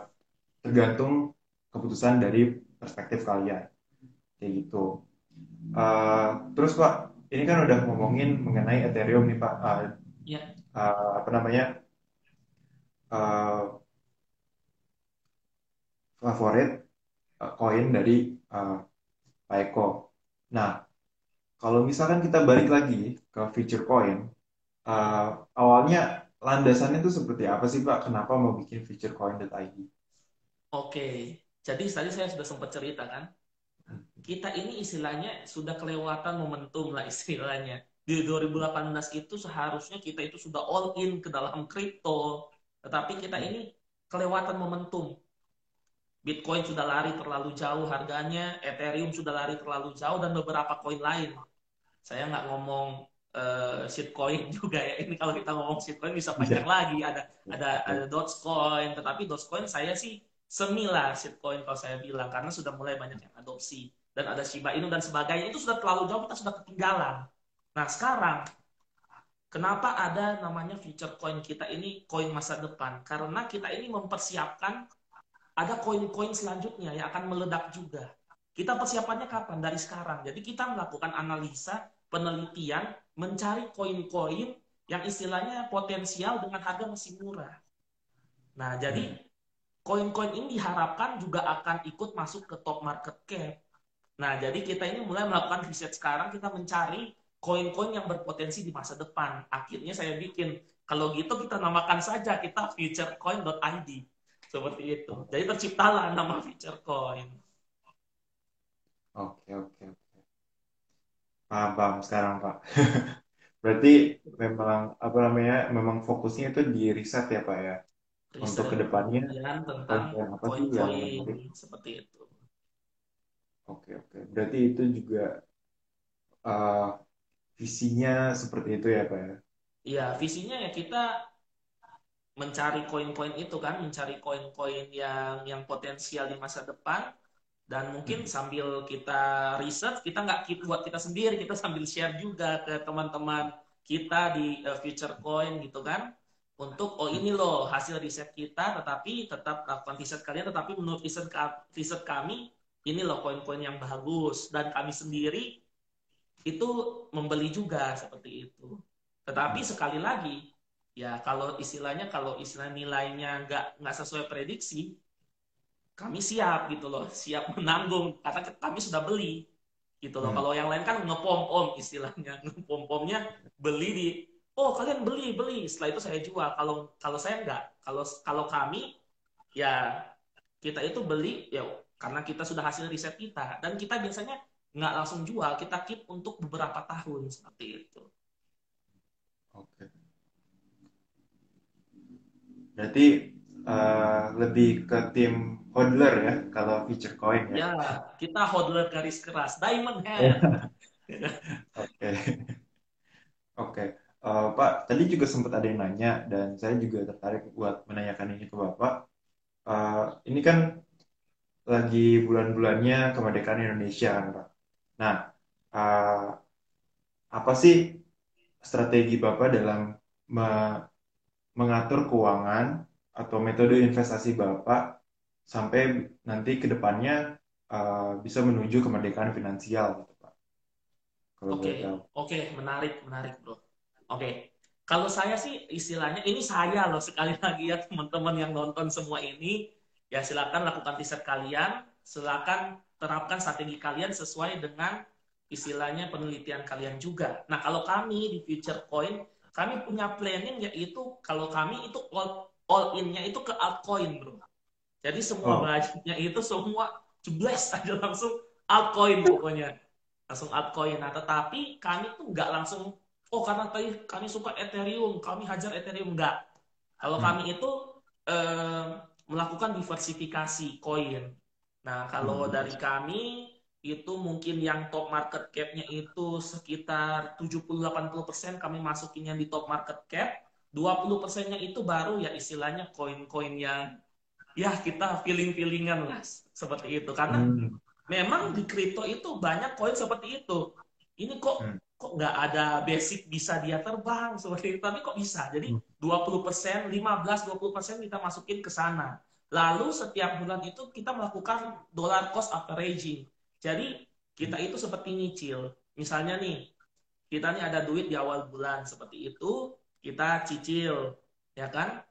tergantung keputusan dari perspektif kalian kayak gitu. Uh, terus Pak, ini kan udah ngomongin mengenai Ethereum nih Pak. Uh, ya. uh, apa namanya? Uh, favorit koin uh, dari uh, Pak Eko. Nah, kalau misalkan kita balik lagi ke future coin, uh, awalnya landasannya itu seperti apa sih Pak? Kenapa mau bikin futurecoin.id? Oke, jadi tadi saya sudah sempat cerita kan, kita ini istilahnya sudah kelewatan momentum lah istilahnya. Di 2018 itu seharusnya kita itu sudah all in ke dalam kripto. Tetapi kita ini kelewatan momentum. Bitcoin sudah lari terlalu jauh harganya, Ethereum sudah lari terlalu jauh, dan beberapa koin lain. Saya nggak ngomong uh, shitcoin juga ya. Ini kalau kita ngomong shitcoin bisa panjang iya. lagi. Ada ada ada Dogecoin, tetapi Dogecoin saya sih semila shitcoin kalau saya bilang karena sudah mulai banyak yang adopsi dan ada Shiba Inu dan sebagainya itu sudah terlalu jauh kita sudah ketinggalan. Nah sekarang kenapa ada namanya future coin kita ini koin masa depan? Karena kita ini mempersiapkan ada koin-koin selanjutnya yang akan meledak juga. Kita persiapannya kapan? Dari sekarang. Jadi kita melakukan analisa, penelitian, mencari koin-koin yang istilahnya potensial dengan harga masih murah. Nah, jadi hmm. koin-koin ini diharapkan juga akan ikut masuk ke top market cap. Nah, jadi kita ini mulai melakukan riset sekarang, kita mencari koin-koin yang berpotensi di masa depan. Akhirnya saya bikin, kalau gitu kita namakan saja kita futurecoin.id. Seperti itu. Jadi terciptalah nama futurecoin. Oke, oke, oke. Paham, paham sekarang, Pak. Berarti memang apa namanya memang fokusnya itu di riset ya Pak ya riset untuk ke depannya tentang yang seperti itu. Oke oke berarti itu juga uh, visinya seperti itu ya Pak ya? Iya visinya ya kita mencari koin-koin itu kan mencari koin-koin yang yang potensial di masa depan dan mungkin hmm. sambil kita riset kita nggak buat kita sendiri kita sambil share juga ke teman-teman kita di uh, future coin gitu kan untuk oh ini loh hasil riset kita tetapi tetap lakukan riset kalian tetapi menurut riset riset kami ini loh koin-koin yang bagus dan kami sendiri itu membeli juga seperti itu tetapi hmm. sekali lagi ya kalau istilahnya kalau istilah nilainya nggak nggak sesuai prediksi kami siap gitu loh, siap menanggung karena kami sudah beli gitu loh. Hmm. Kalau yang lain kan ngepom om istilahnya, ngepom pomnya beli di oh kalian beli beli, setelah itu saya jual. Kalau kalau saya enggak, kalau kalau kami ya kita itu beli ya karena kita sudah hasil riset kita dan kita biasanya nggak langsung jual, kita keep untuk beberapa tahun seperti itu. Oke. Berarti uh, lebih ke tim hodler ya kalau feature coin ya. Ya, kita hodler garis keras, diamond hand. Oke. Oke. Eh, Pak, tadi juga sempat ada yang nanya dan saya juga tertarik buat menanyakan ini ke Bapak. Uh, ini kan lagi bulan-bulannya kemerdekaan Indonesia kan Pak. Nah, uh, apa sih strategi Bapak dalam me mengatur keuangan atau metode investasi Bapak sampai nanti ke depannya uh, bisa menuju kemerdekaan finansial gitu Pak. Oke, okay. oke, okay. menarik, menarik bro. Oke, okay. kalau saya sih istilahnya ini saya loh sekali lagi ya teman-teman yang nonton semua ini ya silakan lakukan riset kalian, silakan terapkan strategi kalian sesuai dengan istilahnya penelitian kalian juga. Nah kalau kami di Future Coin kami punya planning yaitu kalau kami itu all, all in-nya itu ke altcoin bro. Jadi semua oh. budgetnya itu semua jebles aja langsung altcoin pokoknya. Langsung altcoin. Nah, tetapi kami tuh nggak langsung, oh karena tadi kami suka Ethereum, kami hajar Ethereum. Nggak. Kalau hmm. kami itu eh, melakukan diversifikasi koin. Nah, kalau hmm. dari kami itu mungkin yang top market cap-nya itu sekitar 70-80% kami masukinnya di top market cap. 20 persennya itu baru ya istilahnya koin-koin yang ya kita feeling-feelingan lah seperti itu karena hmm. memang di kripto itu banyak koin seperti itu ini kok hmm. kok nggak ada basic bisa dia terbang seperti itu tapi kok bisa jadi hmm. 20% 15 20% kita masukin ke sana lalu setiap bulan itu kita melakukan dollar cost averaging jadi kita itu seperti nyicil misalnya nih kita nih ada duit di awal bulan seperti itu kita cicil ya kan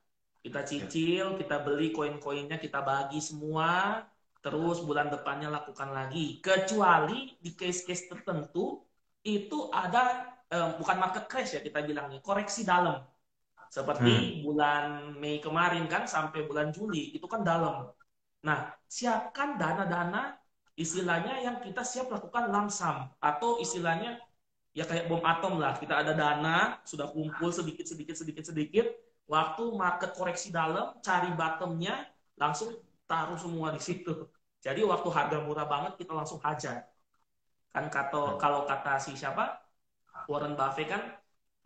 kita cicil, kita beli koin-koinnya, kita bagi semua, terus bulan depannya lakukan lagi. Kecuali di case-case tertentu itu ada eh, bukan market crash ya kita bilangnya, koreksi dalam. Seperti hmm. bulan Mei kemarin kan sampai bulan Juli itu kan dalam. Nah, siapkan dana-dana istilahnya yang kita siap lakukan langsam atau istilahnya ya kayak bom atom lah. Kita ada dana sudah kumpul sedikit sedikit sedikit sedikit Waktu market koreksi dalam, cari bottomnya, langsung taruh semua di situ. Jadi waktu harga murah banget kita langsung hajar. Kan kata, kalau kata si siapa? Warren Buffett kan,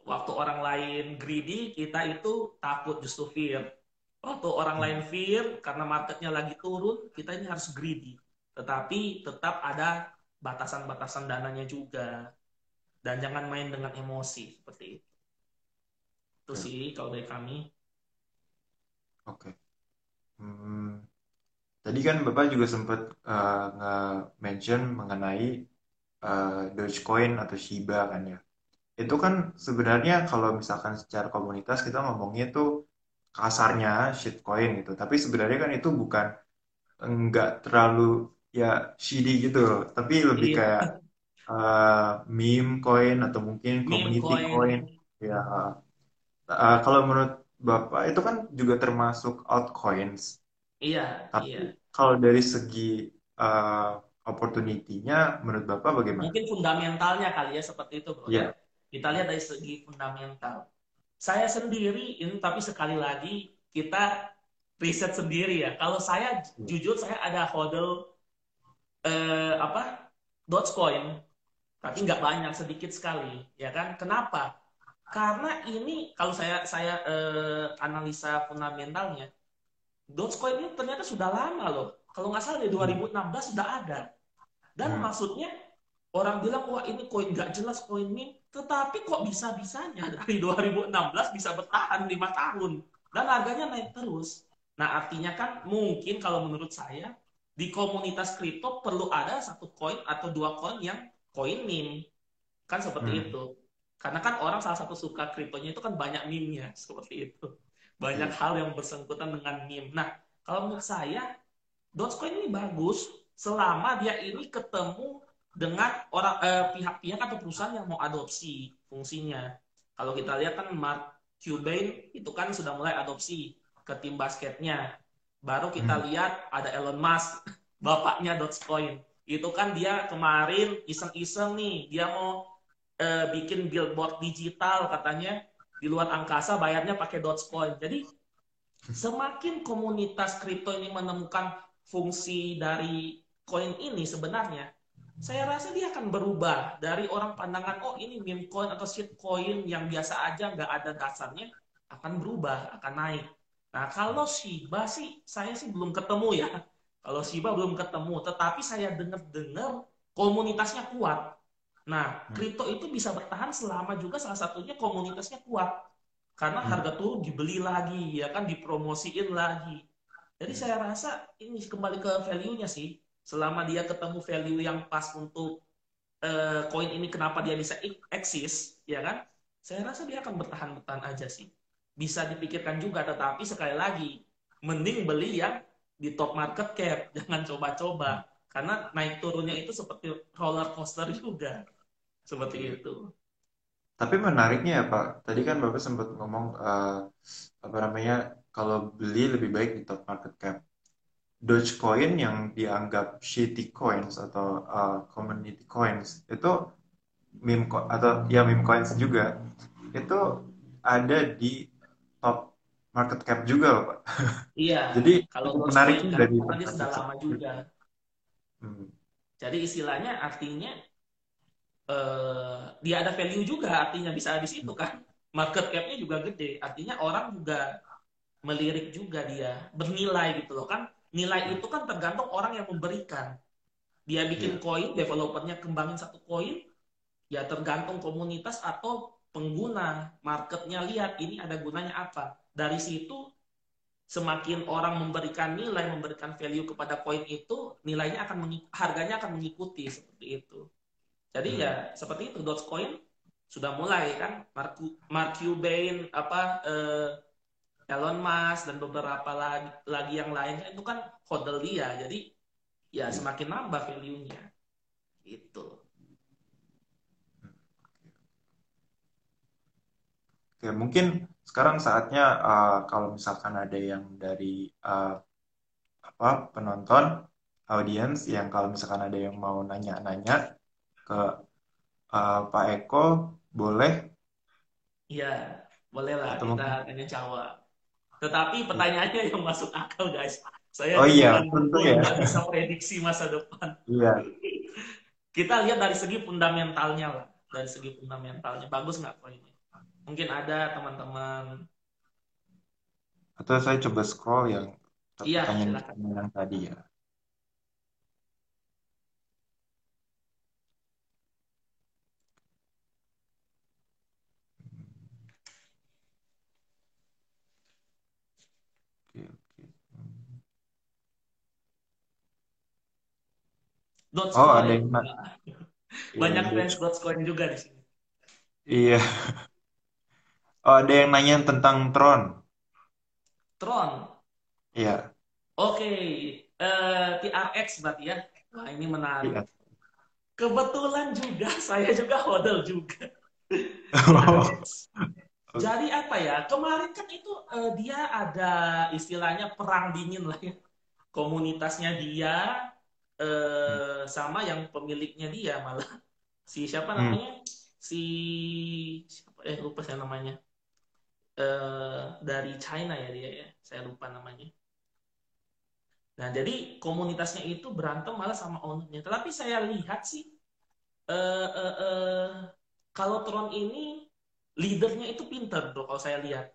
waktu orang lain greedy, kita itu takut justru fear. Waktu orang hmm. lain fear, karena marketnya lagi turun, kita ini harus greedy. Tetapi tetap ada batasan-batasan dananya juga. Dan jangan main dengan emosi seperti itu. Itu sih kalau dari kami. Oke. Hmm, tadi kan Bapak juga sempat uh, nge-mention mengenai uh, Dogecoin atau Shiba kan ya. Itu kan sebenarnya kalau misalkan secara komunitas kita ngomongnya tuh kasarnya shitcoin gitu. Tapi sebenarnya kan itu bukan enggak terlalu ya shady gitu, tapi lebih Iya. kayak uh, meme coin atau mungkin community coin. coin. Ya, uh, kalau menurut Bapak itu kan juga termasuk altcoins. Iya, Tapi iya. kalau dari segi uh, opportunity-nya menurut Bapak bagaimana? Mungkin fundamentalnya kali ya seperti itu, Bro. Iya. ya. Kita lihat dari segi fundamental. Saya sendiri ini tapi sekali lagi kita riset sendiri ya. Kalau saya jujur saya ada hodl eh, apa Dogecoin, tapi nggak banyak, sedikit sekali, ya kan? Kenapa? Karena ini kalau saya saya eh, analisa fundamentalnya, Dogecoin ini ternyata sudah lama loh. Kalau nggak salah di 2016 sudah ada. Dan Hmm. maksudnya orang bilang wah ini koin nggak jelas koin meme, tetapi kok bisa-bisanya dari 2016 bisa bertahan lima tahun dan harganya naik terus. Nah artinya kan mungkin kalau menurut saya di komunitas kripto perlu ada satu koin atau dua koin yang koin meme kan seperti Hmm. itu. Karena kan orang salah satu suka kriptonya itu kan banyak meme-nya seperti itu. Banyak hal yang bersangkutan dengan meme. Nah kalau menurut saya Dogecoin ini bagus selama dia ini ketemu dengan orang eh, pihak-pihak atau perusahaan yang mau adopsi fungsinya. Kalau kita lihat kan Mark Cuban itu kan sudah mulai adopsi ke tim basketnya. Baru kita Hmm. lihat ada Elon Musk, bapaknya Dogecoin. Itu kan dia kemarin iseng-iseng nih, dia mau eh, bikin billboard digital katanya di luar angkasa bayarnya pakai Dogecoin. Jadi semakin komunitas kripto ini menemukan fungsi dari koin ini sebenarnya saya rasa dia akan berubah dari orang pandangan oh ini meme coin atau shit coin yang biasa aja nggak ada dasarnya akan berubah akan naik nah kalau Shiba sih saya sih belum ketemu ya. Kalau Shiba belum ketemu tetapi saya dengar-dengar komunitasnya kuat. Nah kripto itu bisa bertahan selama juga salah satunya komunitasnya kuat. Karena Hmm. harga turun dibeli lagi ya kan dipromosiin lagi. Jadi saya rasa ini kembali ke value-nya sih. Selama dia ketemu value yang pas untuk eh, koin ini kenapa dia bisa ek- eksis ya kan? Saya rasa dia akan bertahan-bertahan aja sih bisa dipikirkan juga tetapi sekali lagi mending beli yang di top market cap. Jangan coba-coba. Karena naik turunnya itu seperti roller coaster juga. Seperti itu. Tapi menariknya ya Pak, tadi kan Bapak sempat ngomong eh, apa namanya kalau beli lebih baik di top market cap. Dogecoin yang dianggap shitty coins atau eh, community coins itu meme co- atau ya meme coins juga itu ada di top market cap juga loh Pak. iya Jadi kalau menarik dari dia sudah lama itu. juga Hmm. Jadi istilahnya artinya eh, dia ada value juga, artinya bisa di situ kan. Market cap-nya juga gede, artinya orang juga melirik juga dia, bernilai gitu loh kan. Nilai itu kan tergantung orang yang memberikan. Dia bikin Iya. koin, developernya kembangin satu koin, ya tergantung komunitas atau pengguna. Marketnya lihat ini ada gunanya apa. Dari situ semakin orang memberikan nilai, memberikan value kepada koin itu, nilainya akan harganya akan mengikuti seperti itu. Jadi Hmm. ya seperti itu Dogecoin sudah mulai kan Mark, Mark Cuban apa eh, Elon Musk dan beberapa lagi, lagi yang lainnya itu kan hodl dia. Jadi ya semakin nambah value-nya. Gitu. Oke, mungkin sekarang saatnya uh, kalau misalkan ada yang dari uh, apa penonton, audiens yang kalau misalkan ada yang mau nanya-nanya ke uh, Pak Eko, boleh Ya, bolehlah atau mungkin kita tanya jawab. Tetapi pertanyaannya yang masuk akal guys. Saya Oh iya, tentu ya. nggak bisa prediksi masa depan. Iya. Kita lihat dari segi fundamentalnya lah. Dari segi fundamentalnya. Bagus nggak koinnya? Mungkin ada teman-teman. Atau saya coba scroll yang iya, pertanyaan tadi ya. Dogecoin. Oh, ada yang banyak iya, fans dot juga di sini. Iya. Oh, ada yang nanya tentang Tron. Tron. Iya. Oke, eh, TRX berarti ya. Wah, ini menarik. Iya. Kebetulan juga saya juga hodl juga. Jadi apa ya? Kemarin kan itu eh, dia ada istilahnya perang dingin lah ya. Komunitasnya dia eh, sama yang pemiliknya dia malah si siapa Hmm. namanya? Si siapa eh lupa saya namanya. Eh, dari China ya dia ya. Saya lupa namanya. Nah, jadi komunitasnya itu berantem malah sama ownernya. Tetapi saya lihat sih eh, eh, eh, kalau Tron ini leadernya itu pintar bro kalau saya lihat.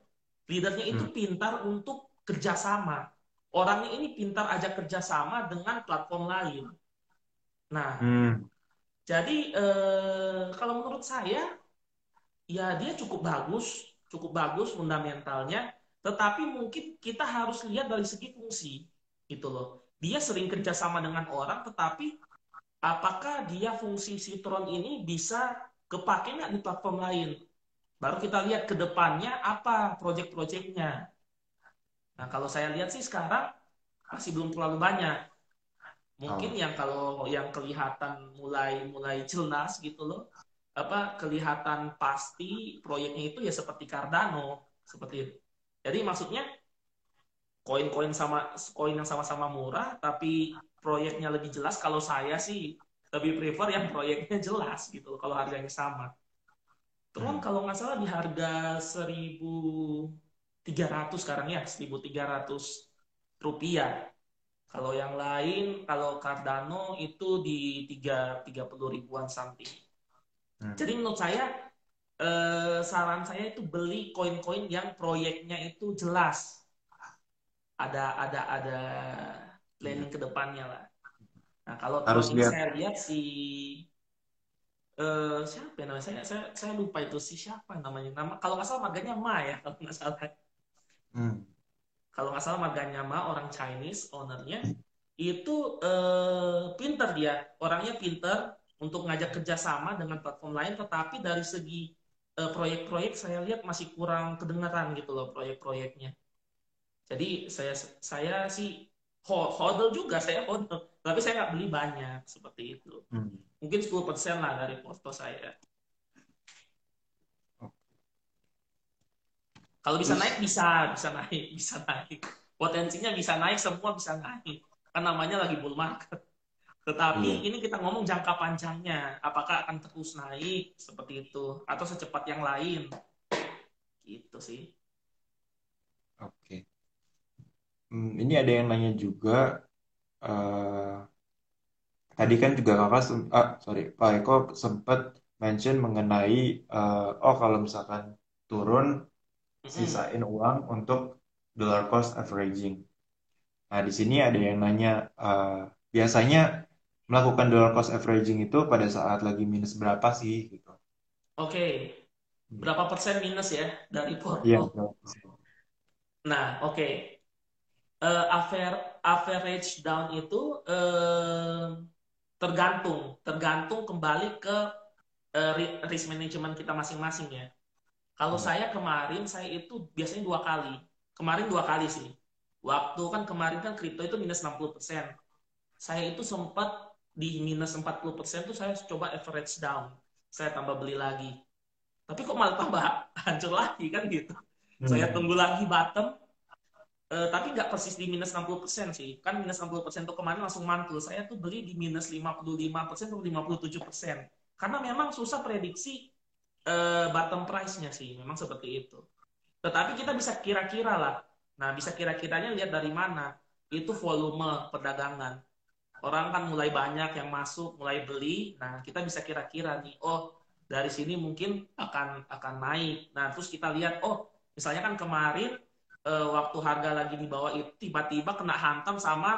Leadernya itu Hmm. pintar untuk kerjasama. Orangnya ini pintar ajak kerjasama dengan platform lain. Nah, Hmm. jadi eh, kalau menurut saya ya dia cukup bagus, cukup bagus fundamentalnya. Tetapi mungkin kita harus lihat dari segi fungsi gitu loh. Dia sering kerjasama dengan orang, tetapi apakah dia fungsi si Tron ini bisa kepake nggak di platform lain? Baru kita lihat ke depannya apa project-projectnya. Nah, kalau saya lihat sih sekarang masih belum terlalu banyak. Mungkin Oh. yang kalau yang kelihatan mulai mulai jelas gitu loh. Apa kelihatan pasti proyeknya itu ya seperti Cardano, seperti itu. Jadi maksudnya koin-koin sama koin yang sama-sama murah tapi proyeknya lebih jelas kalau saya sih lebih prefer yang proyeknya jelas gitu loh, kalau harganya sama. Tron Hmm. kalau nggak salah di harga 1.300 sekarang ya, 1.300 rupiah. Kalau yang lain, kalau Cardano itu di 3, 30 ribuan something. Hmm. Jadi menurut saya, eh, saran saya itu beli koin-koin yang proyeknya itu jelas. Ada ada ada planning ke depannya lah. Nah, kalau Harus lihat. saya lihat si eh siapa ya namanya? Saya, saya saya lupa itu si siapa namanya. Nama kalau nggak salah marganya Ma ya, kalau nggak salah. Hmm. Kalau nggak salah marganya Ma orang Chinese ownernya itu eh, pinter dia, orangnya pinter untuk ngajak kerjasama dengan platform lain, tetapi dari segi eh, proyek-proyek saya lihat masih kurang kedengaran gitu loh proyek-proyeknya. Jadi saya saya sih ho- hodl juga, saya hodl, tapi saya nggak beli banyak seperti itu. Hmm. Mungkin 10% lah dari porto saya. Kalau bisa Terus, naik bisa, bisa naik, bisa naik. Potensinya bisa naik, semua bisa naik. Kan namanya lagi bull market. Tetapi iya. ini kita ngomong jangka panjangnya, apakah akan terus naik seperti itu atau secepat yang lain? Gitu sih. Oke. Hmm, ini ada yang nanya juga. eh, tadi kan juga kakak, ah, sorry, Pak Eko sempat mention mengenai, eh, oh kalau misalkan turun, Mm-mm. sisain uang untuk dollar cost averaging. Nah, di sini ada yang nanya, eh, biasanya melakukan dollar cost averaging itu pada saat lagi minus berapa sih gitu. Oke, Hmm. berapa persen minus ya dari Iya, porto? berapa sih? Nah, oke. Eh, aver- average down itu eh, tergantung, tergantung kembali ke eh, ri- risk management kita masing-masing ya. Kalau Hmm. saya kemarin, saya itu biasanya dua kali. Kemarin dua kali sih. Waktu kan kemarin kan kripto itu minus 60%. Saya itu sempat di minus 40% tuh saya coba average down. Saya tambah beli lagi. Tapi kok malah tambah hancur lagi kan gitu. Saya Hmm. tunggu lagi bottom, eh, tapi nggak persis di minus 60% sih. Kan minus 60% tuh kemarin langsung mantul. Saya tuh beli di minus 55% atau 57%. Karena memang susah prediksi eh, bottom price-nya sih, memang seperti itu. Tetapi kita bisa kira-kira lah. Nah, bisa kira-kiranya lihat dari mana. Itu volume perdagangan. Orang kan mulai banyak yang masuk, mulai beli. Nah, kita bisa kira-kira nih, oh dari sini mungkin akan akan naik. Nah, terus kita lihat, oh misalnya kan kemarin eh, waktu harga lagi di bawah itu tiba-tiba kena hantam sama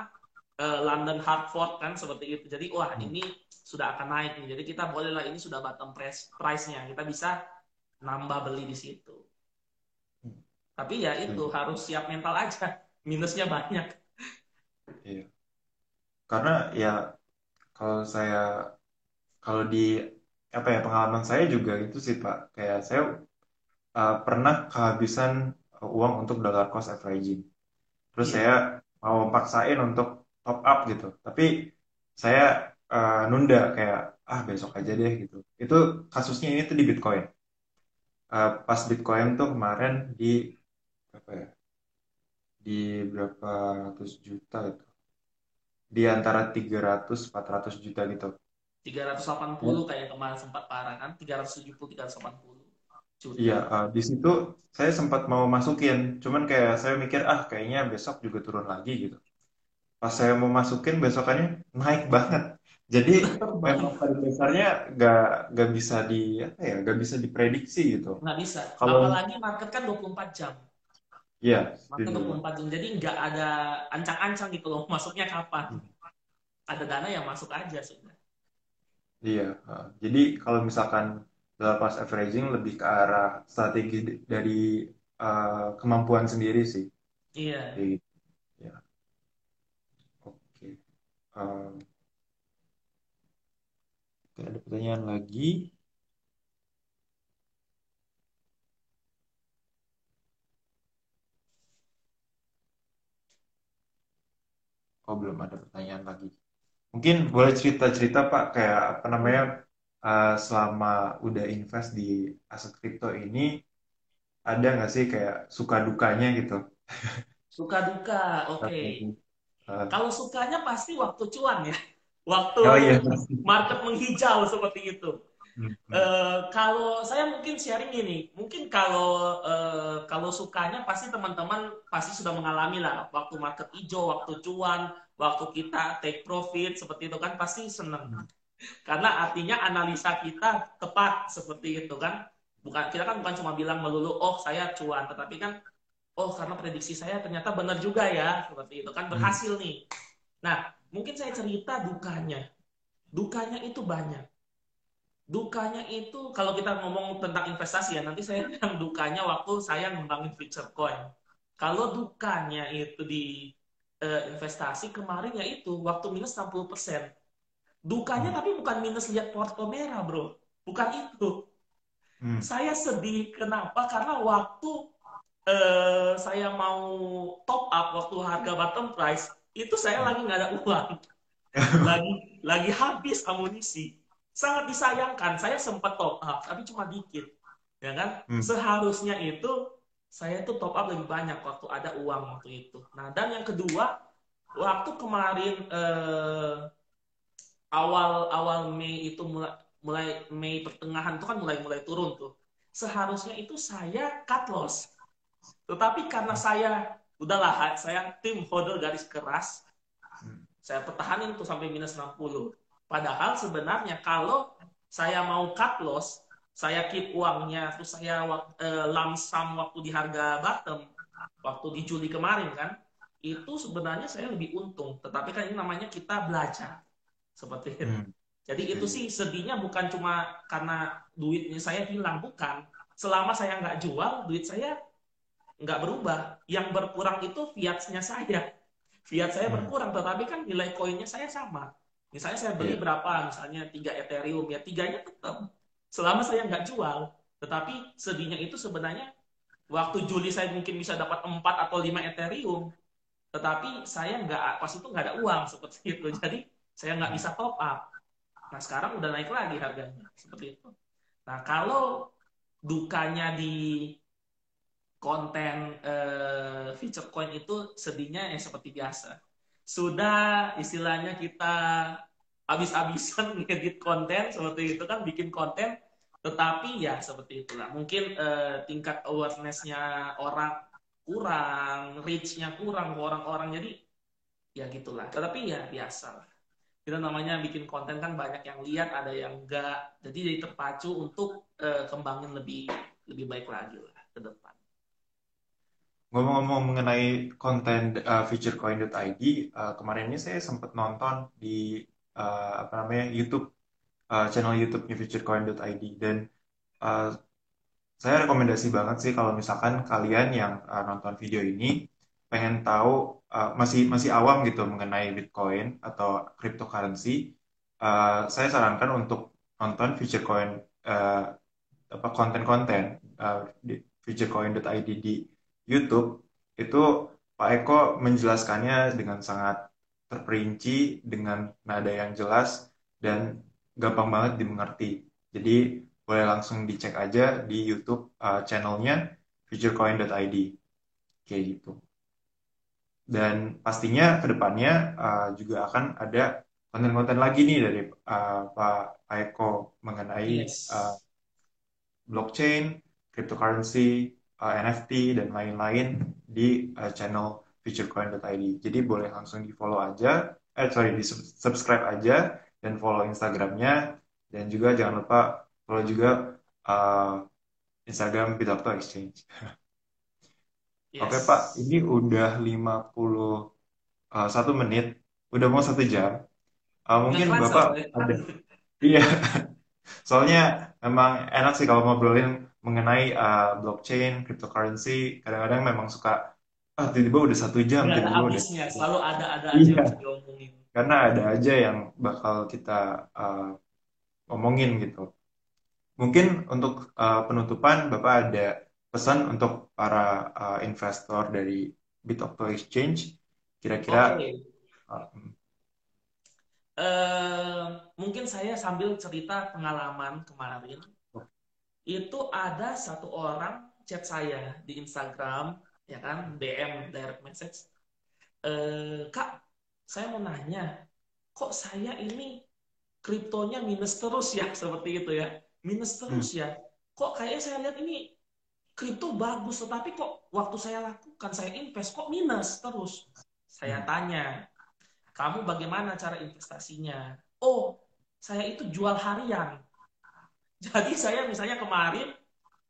eh, London Hartford kan seperti itu. Jadi wah Hmm. ini sudah akan naik nih. Jadi kita bolehlah ini sudah bottom price price-nya. Kita bisa nambah beli di situ. Hmm. Tapi ya itu Hmm. harus siap mental aja. Minusnya banyak. Iya. Karena ya kalau saya kalau di apa ya pengalaman saya juga itu sih Pak. Kayak saya uh, pernah kehabisan uang untuk dollar cost averaging. Terus Iya. saya mau paksain untuk top up gitu. Tapi saya uh, nunda kayak ah besok aja deh gitu. Itu kasusnya ini tuh di Bitcoin. Uh, pas Bitcoin tuh kemarin di apa ya di berapa ratus juta itu di antara 300 400 juta gitu 380 kayak kemarin sempat parah kan 370 380 juta Iya, uh, di situ saya sempat mau masukin, cuman kayak saya mikir ah kayaknya besok juga turun lagi gitu. Pas saya mau masukin besokannya naik banget. Jadi memang pada dasarnya gak, gak bisa di apa ya, gak bisa diprediksi gitu. nggak bisa Kalau apalagi market kan 24 jam iya, setuju. 24 jam jadi nggak ada ancang-ancang gitu loh masuknya kapan Hmm. ada dana yang masuk aja sudah Iya, jadi kalau misalkan cost averaging lebih ke arah strategi dari uh, kemampuan sendiri sih. iya gitu. Ya, oke. Um, oke, ada pertanyaan lagi. Oh, belum ada pertanyaan lagi. Mungkin boleh cerita-cerita Pak, kayak apa namanya, uh, selama udah invest di aset kripto ini, ada nggak sih kayak suka dukanya gitu? suka duka oke Strategi. Uh, kalau sukanya pasti waktu cuan ya waktu oh iya, market menghijau seperti itu Hmm, hmm, Eh, kalau saya mungkin sharing ini, mungkin kalau eh, kalau sukanya pasti teman-teman pasti sudah mengalami lah waktu market hijau, waktu cuan, waktu kita take profit seperti itu kan pasti seneng. hmm, Karena artinya analisa kita tepat seperti itu kan. Bukan kita kan bukan cuma bilang melulu oh saya cuan, tetapi kan oh karena prediksi saya ternyata benar juga ya seperti itu kan hmm, berhasil nih. Nah, mungkin saya cerita dukanya. Dukanya itu banyak dukanya itu kalau kita ngomong tentang investasi ya nanti saya bilang dukanya waktu saya ngembangin future coin. Kalau dukanya itu di eh, investasi kemarin ya itu waktu minus 60% dukanya hmm, tapi bukan minus lihat porto merah bro. Bukan itu. Hmm, saya sedih kenapa? Karena waktu eh, saya mau top up waktu harga bottom price itu saya hmm. lagi nggak ada uang. Lagi lagi habis amunisi sangat disayangkan. Saya sempat top up tapi cuma dikit ya kan? Hmm, seharusnya itu saya tuh top up lebih banyak waktu ada uang waktu itu. Nah dan yang kedua waktu kemarin eh, awal awal Mei itu mulai mulai Mei pertengahan itu kan mulai mulai turun tuh. Seharusnya itu saya cut loss. Tetapi karena saya udahlah saya tim hodl garis keras hmm, saya pertahanin tuh sampai minus 60. Padahal sebenarnya kalau saya mau cut loss, saya keep uangnya, terus saya uh, lamsam waktu di harga bottom, waktu di Juli kemarin kan, itu sebenarnya saya lebih untung. Tetapi kan ini namanya kita belajar. Seperti itu. hmm. Jadi Iya, itu iya. sih sedihnya bukan cuma karena duitnya saya hilang, bukan. Selama saya nggak jual, duit saya nggak berubah. Yang berkurang itu fiatnya saya. Fiat saya Hmm, berkurang, tetapi kan nilai koinnya saya sama. Misalnya saya beli iya. berapa, misalnya 3 Ethereum, ya tiganya tetap. Selama saya nggak jual. Tetapi sedihnya itu sebenarnya waktu Juli saya mungkin bisa dapat 4 atau 5 Ethereum, tetapi saya nggak, pas itu nggak ada uang seperti itu. Jadi saya nggak bisa top up. Nah sekarang udah naik lagi harganya, seperti itu. Nah kalau dukanya di konten eh, feature coin itu sedihnya ya seperti biasa. Sudah istilahnya kita habis-habisan ngedit konten seperti itu kan bikin konten tetapi ya seperti itulah. Mungkin eh, tingkat awareness-nya orang kurang, reach-nya kurang orang-orang jadi ya gitulah. Tetapi ya biasa lah. Kita namanya bikin konten kan banyak yang lihat, ada yang enggak. Jadi jadi terpacu untuk eh, kembangin lebih lebih baik lagi lah ke depan. Ngomong-ngomong mengenai konten uh, featurecoin.id, uh, kemarin ini saya sempat nonton di uh, apa namanya YouTube uh, channel YouTube-nya featurecoin.id dan uh, saya rekomendasi banget sih kalau misalkan kalian yang uh, nonton video ini pengen tahu uh, masih masih awam gitu mengenai Bitcoin atau cryptocurrency, uh, saya sarankan untuk nonton Future Coin uh, apa konten-konten uh, di futurecoin.id di YouTube itu Pak Eko menjelaskannya dengan sangat terperinci dengan nada yang jelas dan gampang banget dimengerti. Jadi boleh langsung dicek aja di YouTube uh, channelnya futurecoin.id kayak gitu. Dan pastinya ke depannya uh, juga akan ada konten-konten lagi nih dari uh, Pak Eko mengenai yes. uh, blockchain, cryptocurrency, uh, NFT dan lain-lain di uh, channel futurecoin.id. Jadi boleh langsung di follow aja, eh sorry di subscribe aja dan follow Instagramnya dan juga jangan lupa follow juga uh, Instagram Bidokto Exchange. Yes. Oke Pak, ini udah 51 uh, menit, udah mau satu jam. Uh, mungkin Bapak ada, iya. Soalnya memang enak sih kalau ngobrolin mengenai uh, blockchain, cryptocurrency. Kadang-kadang memang suka ah tiba-tiba udah satu jam tiba tiba-tiba udah selalu ada ada aja iya. yang diomongin karena ada aja yang bakal kita uh, ngomongin gitu mungkin untuk uh, penutupan bapak ada pesan untuk para uh, investor dari Bitokto Exchange kira-kira okay. uh, uh, mungkin saya sambil cerita pengalaman kemarin. Itu ada satu orang chat saya di Instagram ya kan DM direct message. E, kak saya mau nanya kok saya ini kriptonya minus terus ya? Seperti itu ya. Minus terus hmm. ya? Kok kayaknya saya lihat ini kripto bagus tetapi kok waktu saya lakukan saya invest kok minus terus? Saya hmm. tanya kamu bagaimana cara investasinya? Oh saya itu jual harian jadi saya misalnya kemarin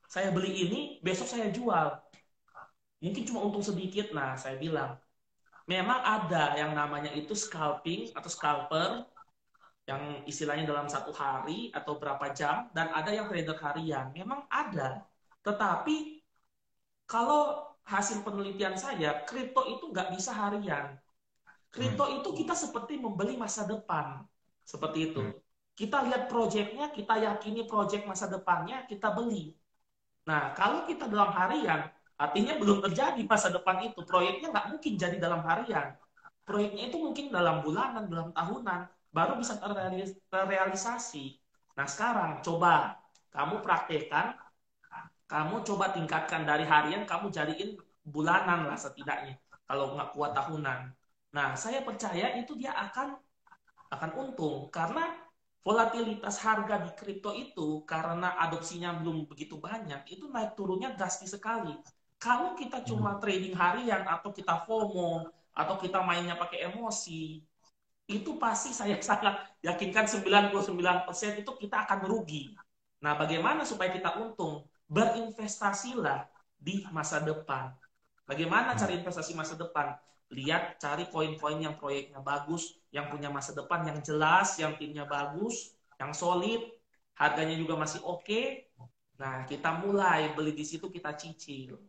saya beli ini besok saya jual mungkin cuma untung sedikit. Nah, saya bilang, memang ada yang namanya itu scalping atau scalper, yang istilahnya dalam satu hari atau berapa jam, dan ada yang trader harian. Memang ada. Tetapi, kalau hasil penelitian saya, kripto itu nggak bisa harian. Kripto hmm. itu kita seperti membeli masa depan. Seperti itu. Hmm. Kita lihat proyeknya, kita yakini proyek masa depannya, kita beli. Nah, kalau kita dalam harian, Artinya belum terjadi masa depan itu. Proyeknya nggak mungkin jadi dalam harian. Proyeknya itu mungkin dalam bulanan, dalam tahunan, baru bisa terrealisasi. Nah sekarang coba kamu praktekkan, kamu coba tingkatkan dari harian, kamu jadiin bulanan lah setidaknya. Kalau nggak kuat tahunan. Nah saya percaya itu dia akan akan untung karena volatilitas harga di kripto itu karena adopsinya belum begitu banyak itu naik turunnya drastis sekali kalau kita cuma hmm. trading harian atau kita FOMO atau kita mainnya pakai emosi, itu pasti saya sangat yakinkan 99% itu kita akan merugi. Nah, bagaimana supaya kita untung? Berinvestasilah di masa depan. Bagaimana cari hmm. investasi masa depan? Lihat, cari koin-koin yang proyeknya bagus, yang punya masa depan yang jelas, yang timnya bagus, yang solid, harganya juga masih oke. Okay. Nah, kita mulai beli di situ, kita cicil.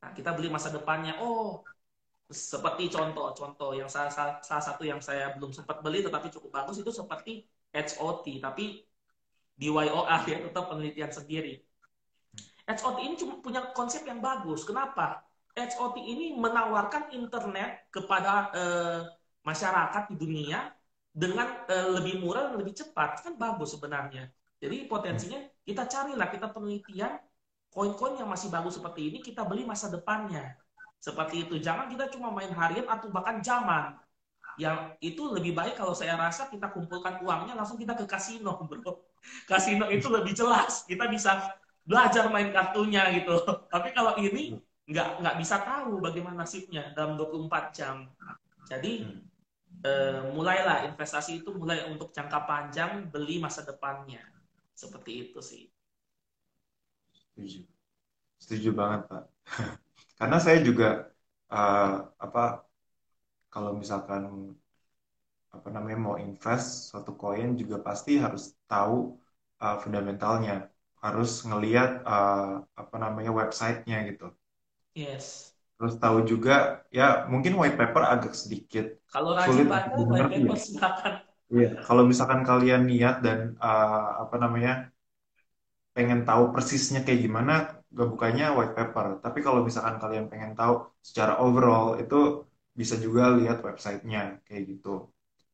Nah, kita beli masa depannya. Oh, seperti contoh-contoh yang salah, salah, salah satu yang saya belum sempat beli tetapi cukup bagus itu seperti HOT, tapi di YOA ya tetap penelitian sendiri. HOT ini cuma punya konsep yang bagus. Kenapa? HOT ini menawarkan internet kepada eh, masyarakat di dunia dengan eh, lebih murah dan lebih cepat. Kan bagus sebenarnya. Jadi potensinya kita carilah, kita penelitian koin-koin yang masih bagus seperti ini kita beli masa depannya. Seperti itu. Jangan kita cuma main harian atau bahkan zaman. Yang itu lebih baik kalau saya rasa kita kumpulkan uangnya langsung kita ke kasino, bro. Kasino itu lebih jelas. Kita bisa belajar main kartunya gitu. Tapi kalau ini nggak nggak bisa tahu bagaimana nasibnya dalam 24 jam. Jadi eh, mulailah investasi itu mulai untuk jangka panjang beli masa depannya. Seperti itu sih. Setuju. Setuju banget, Pak. Karena saya juga uh, apa kalau misalkan apa namanya mau invest suatu koin juga pasti harus tahu uh, fundamentalnya, harus ngelihat uh, apa namanya websitenya gitu. Yes. Terus tahu juga ya mungkin white paper agak sedikit kalau rajin baca white paper silakan Iya, kalau misalkan kalian niat dan uh, apa namanya pengen tahu persisnya kayak gimana, gak bukanya white paper. Tapi kalau misalkan kalian pengen tahu secara overall itu bisa juga lihat websitenya kayak gitu.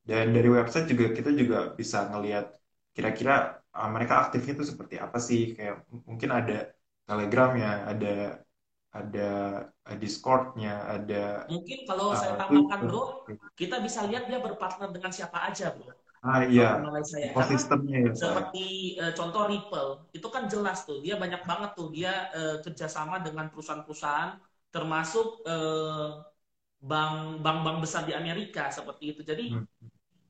Dan dari website juga kita juga bisa ngelihat kira-kira uh, mereka aktifnya itu seperti apa sih? Kayak mungkin ada Telegramnya, ada ada uh, Discordnya, ada Mungkin kalau saya uh, tambahkan Twitter. bro, kita bisa lihat dia berpartner dengan siapa aja bro. Ah iya, saya, ekosistemnya ya ya. seperti eh, contoh Ripple, itu kan jelas tuh, dia banyak banget tuh dia eh, kerjasama dengan perusahaan-perusahaan, termasuk eh, bank bank-bank besar di Amerika seperti itu. Jadi Hmm,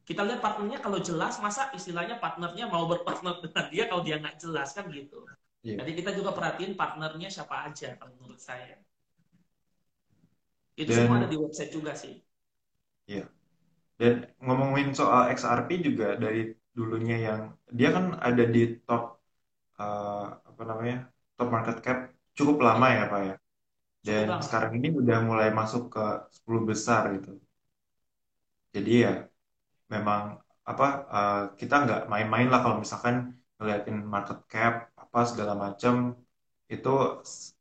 kita lihat partnernya kalau jelas, masa istilahnya partnernya mau berpartner dengan dia kalau dia nggak jelas kan gitu. Iya. Jadi kita juga perhatiin partnernya siapa aja kalau menurut saya. Itu semua ada Dan di website juga sih. iya. Dan ngomongin soal XRP juga dari dulunya yang dia kan ada di top eh, apa namanya top market cap cukup lama ya Pak ya. cukup Dan lama. sekarang ini udah mulai masuk ke 10 besar gitu. Jadi ya memang apa eh, kita nggak main-main lah kalau misalkan ngeliatin market cap apa segala macam itu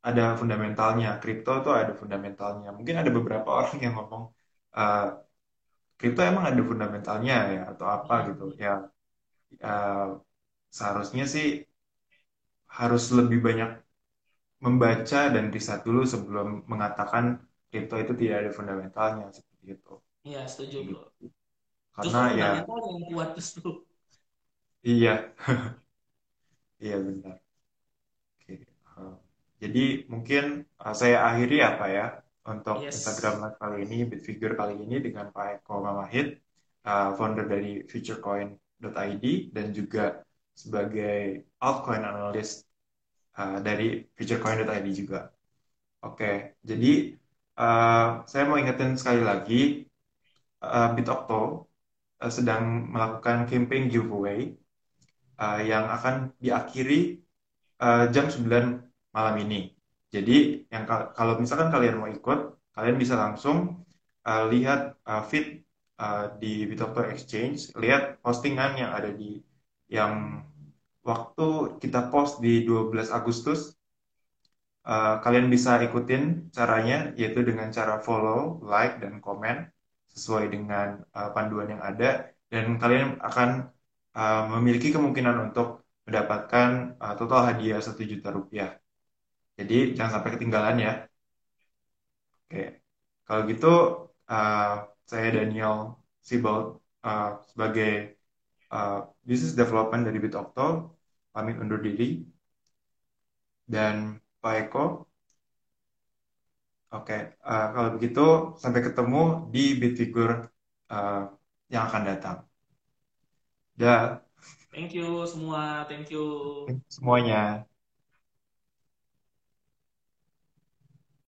ada fundamentalnya. Kripto tuh ada fundamentalnya. Mungkin ada beberapa orang yang ngomong kripto emang ada fundamentalnya ya atau apa gitu. Hmm. Ya eh, seharusnya sih harus lebih banyak membaca dan riset dulu sebelum mengatakan kripto itu tidak ada fundamentalnya seperti itu. Iya, setuju bro. gitu. Karena Justru ya yang kuat justru. iya, iya benar. Oke. Eh, jadi mungkin eh, saya akhiri apa ya untuk Instagram Yes. Live kali ini, Bitfigure kali ini dengan Pak Eko Mamahit, eh, founder dari futurecoin.id dan juga sebagai altcoin analyst dari futurecoin.id juga. Oke, jadi saya mau ingetin sekali lagi, Bitokto eh, sedang melakukan campaign giveaway eh, yang akan diakhiri eh, jam 9 malam ini. Jadi yang kal- kalau misalkan kalian mau ikut, kalian bisa langsung eh, lihat eh, feed eh, di Bitokto Exchange, lihat postingan yang ada di yang waktu kita post di 12 Agustus. Eh, kalian bisa ikutin caranya, yaitu dengan cara follow, like, dan komen sesuai dengan eh, panduan yang ada, dan kalian akan eh, memiliki kemungkinan untuk mendapatkan eh, total hadiah satu juta rupiah. Jadi jangan sampai ketinggalan ya. Oke, kalau gitu eh, saya Daniel Sibold eh, sebagai eh, Business Development dari Bitokto pamit undur diri dan Pak Eko. Oke, eh, kalau begitu sampai ketemu di Bitfigure eh, yang akan datang. Dah, Thank you semua. Thank you. semuanya.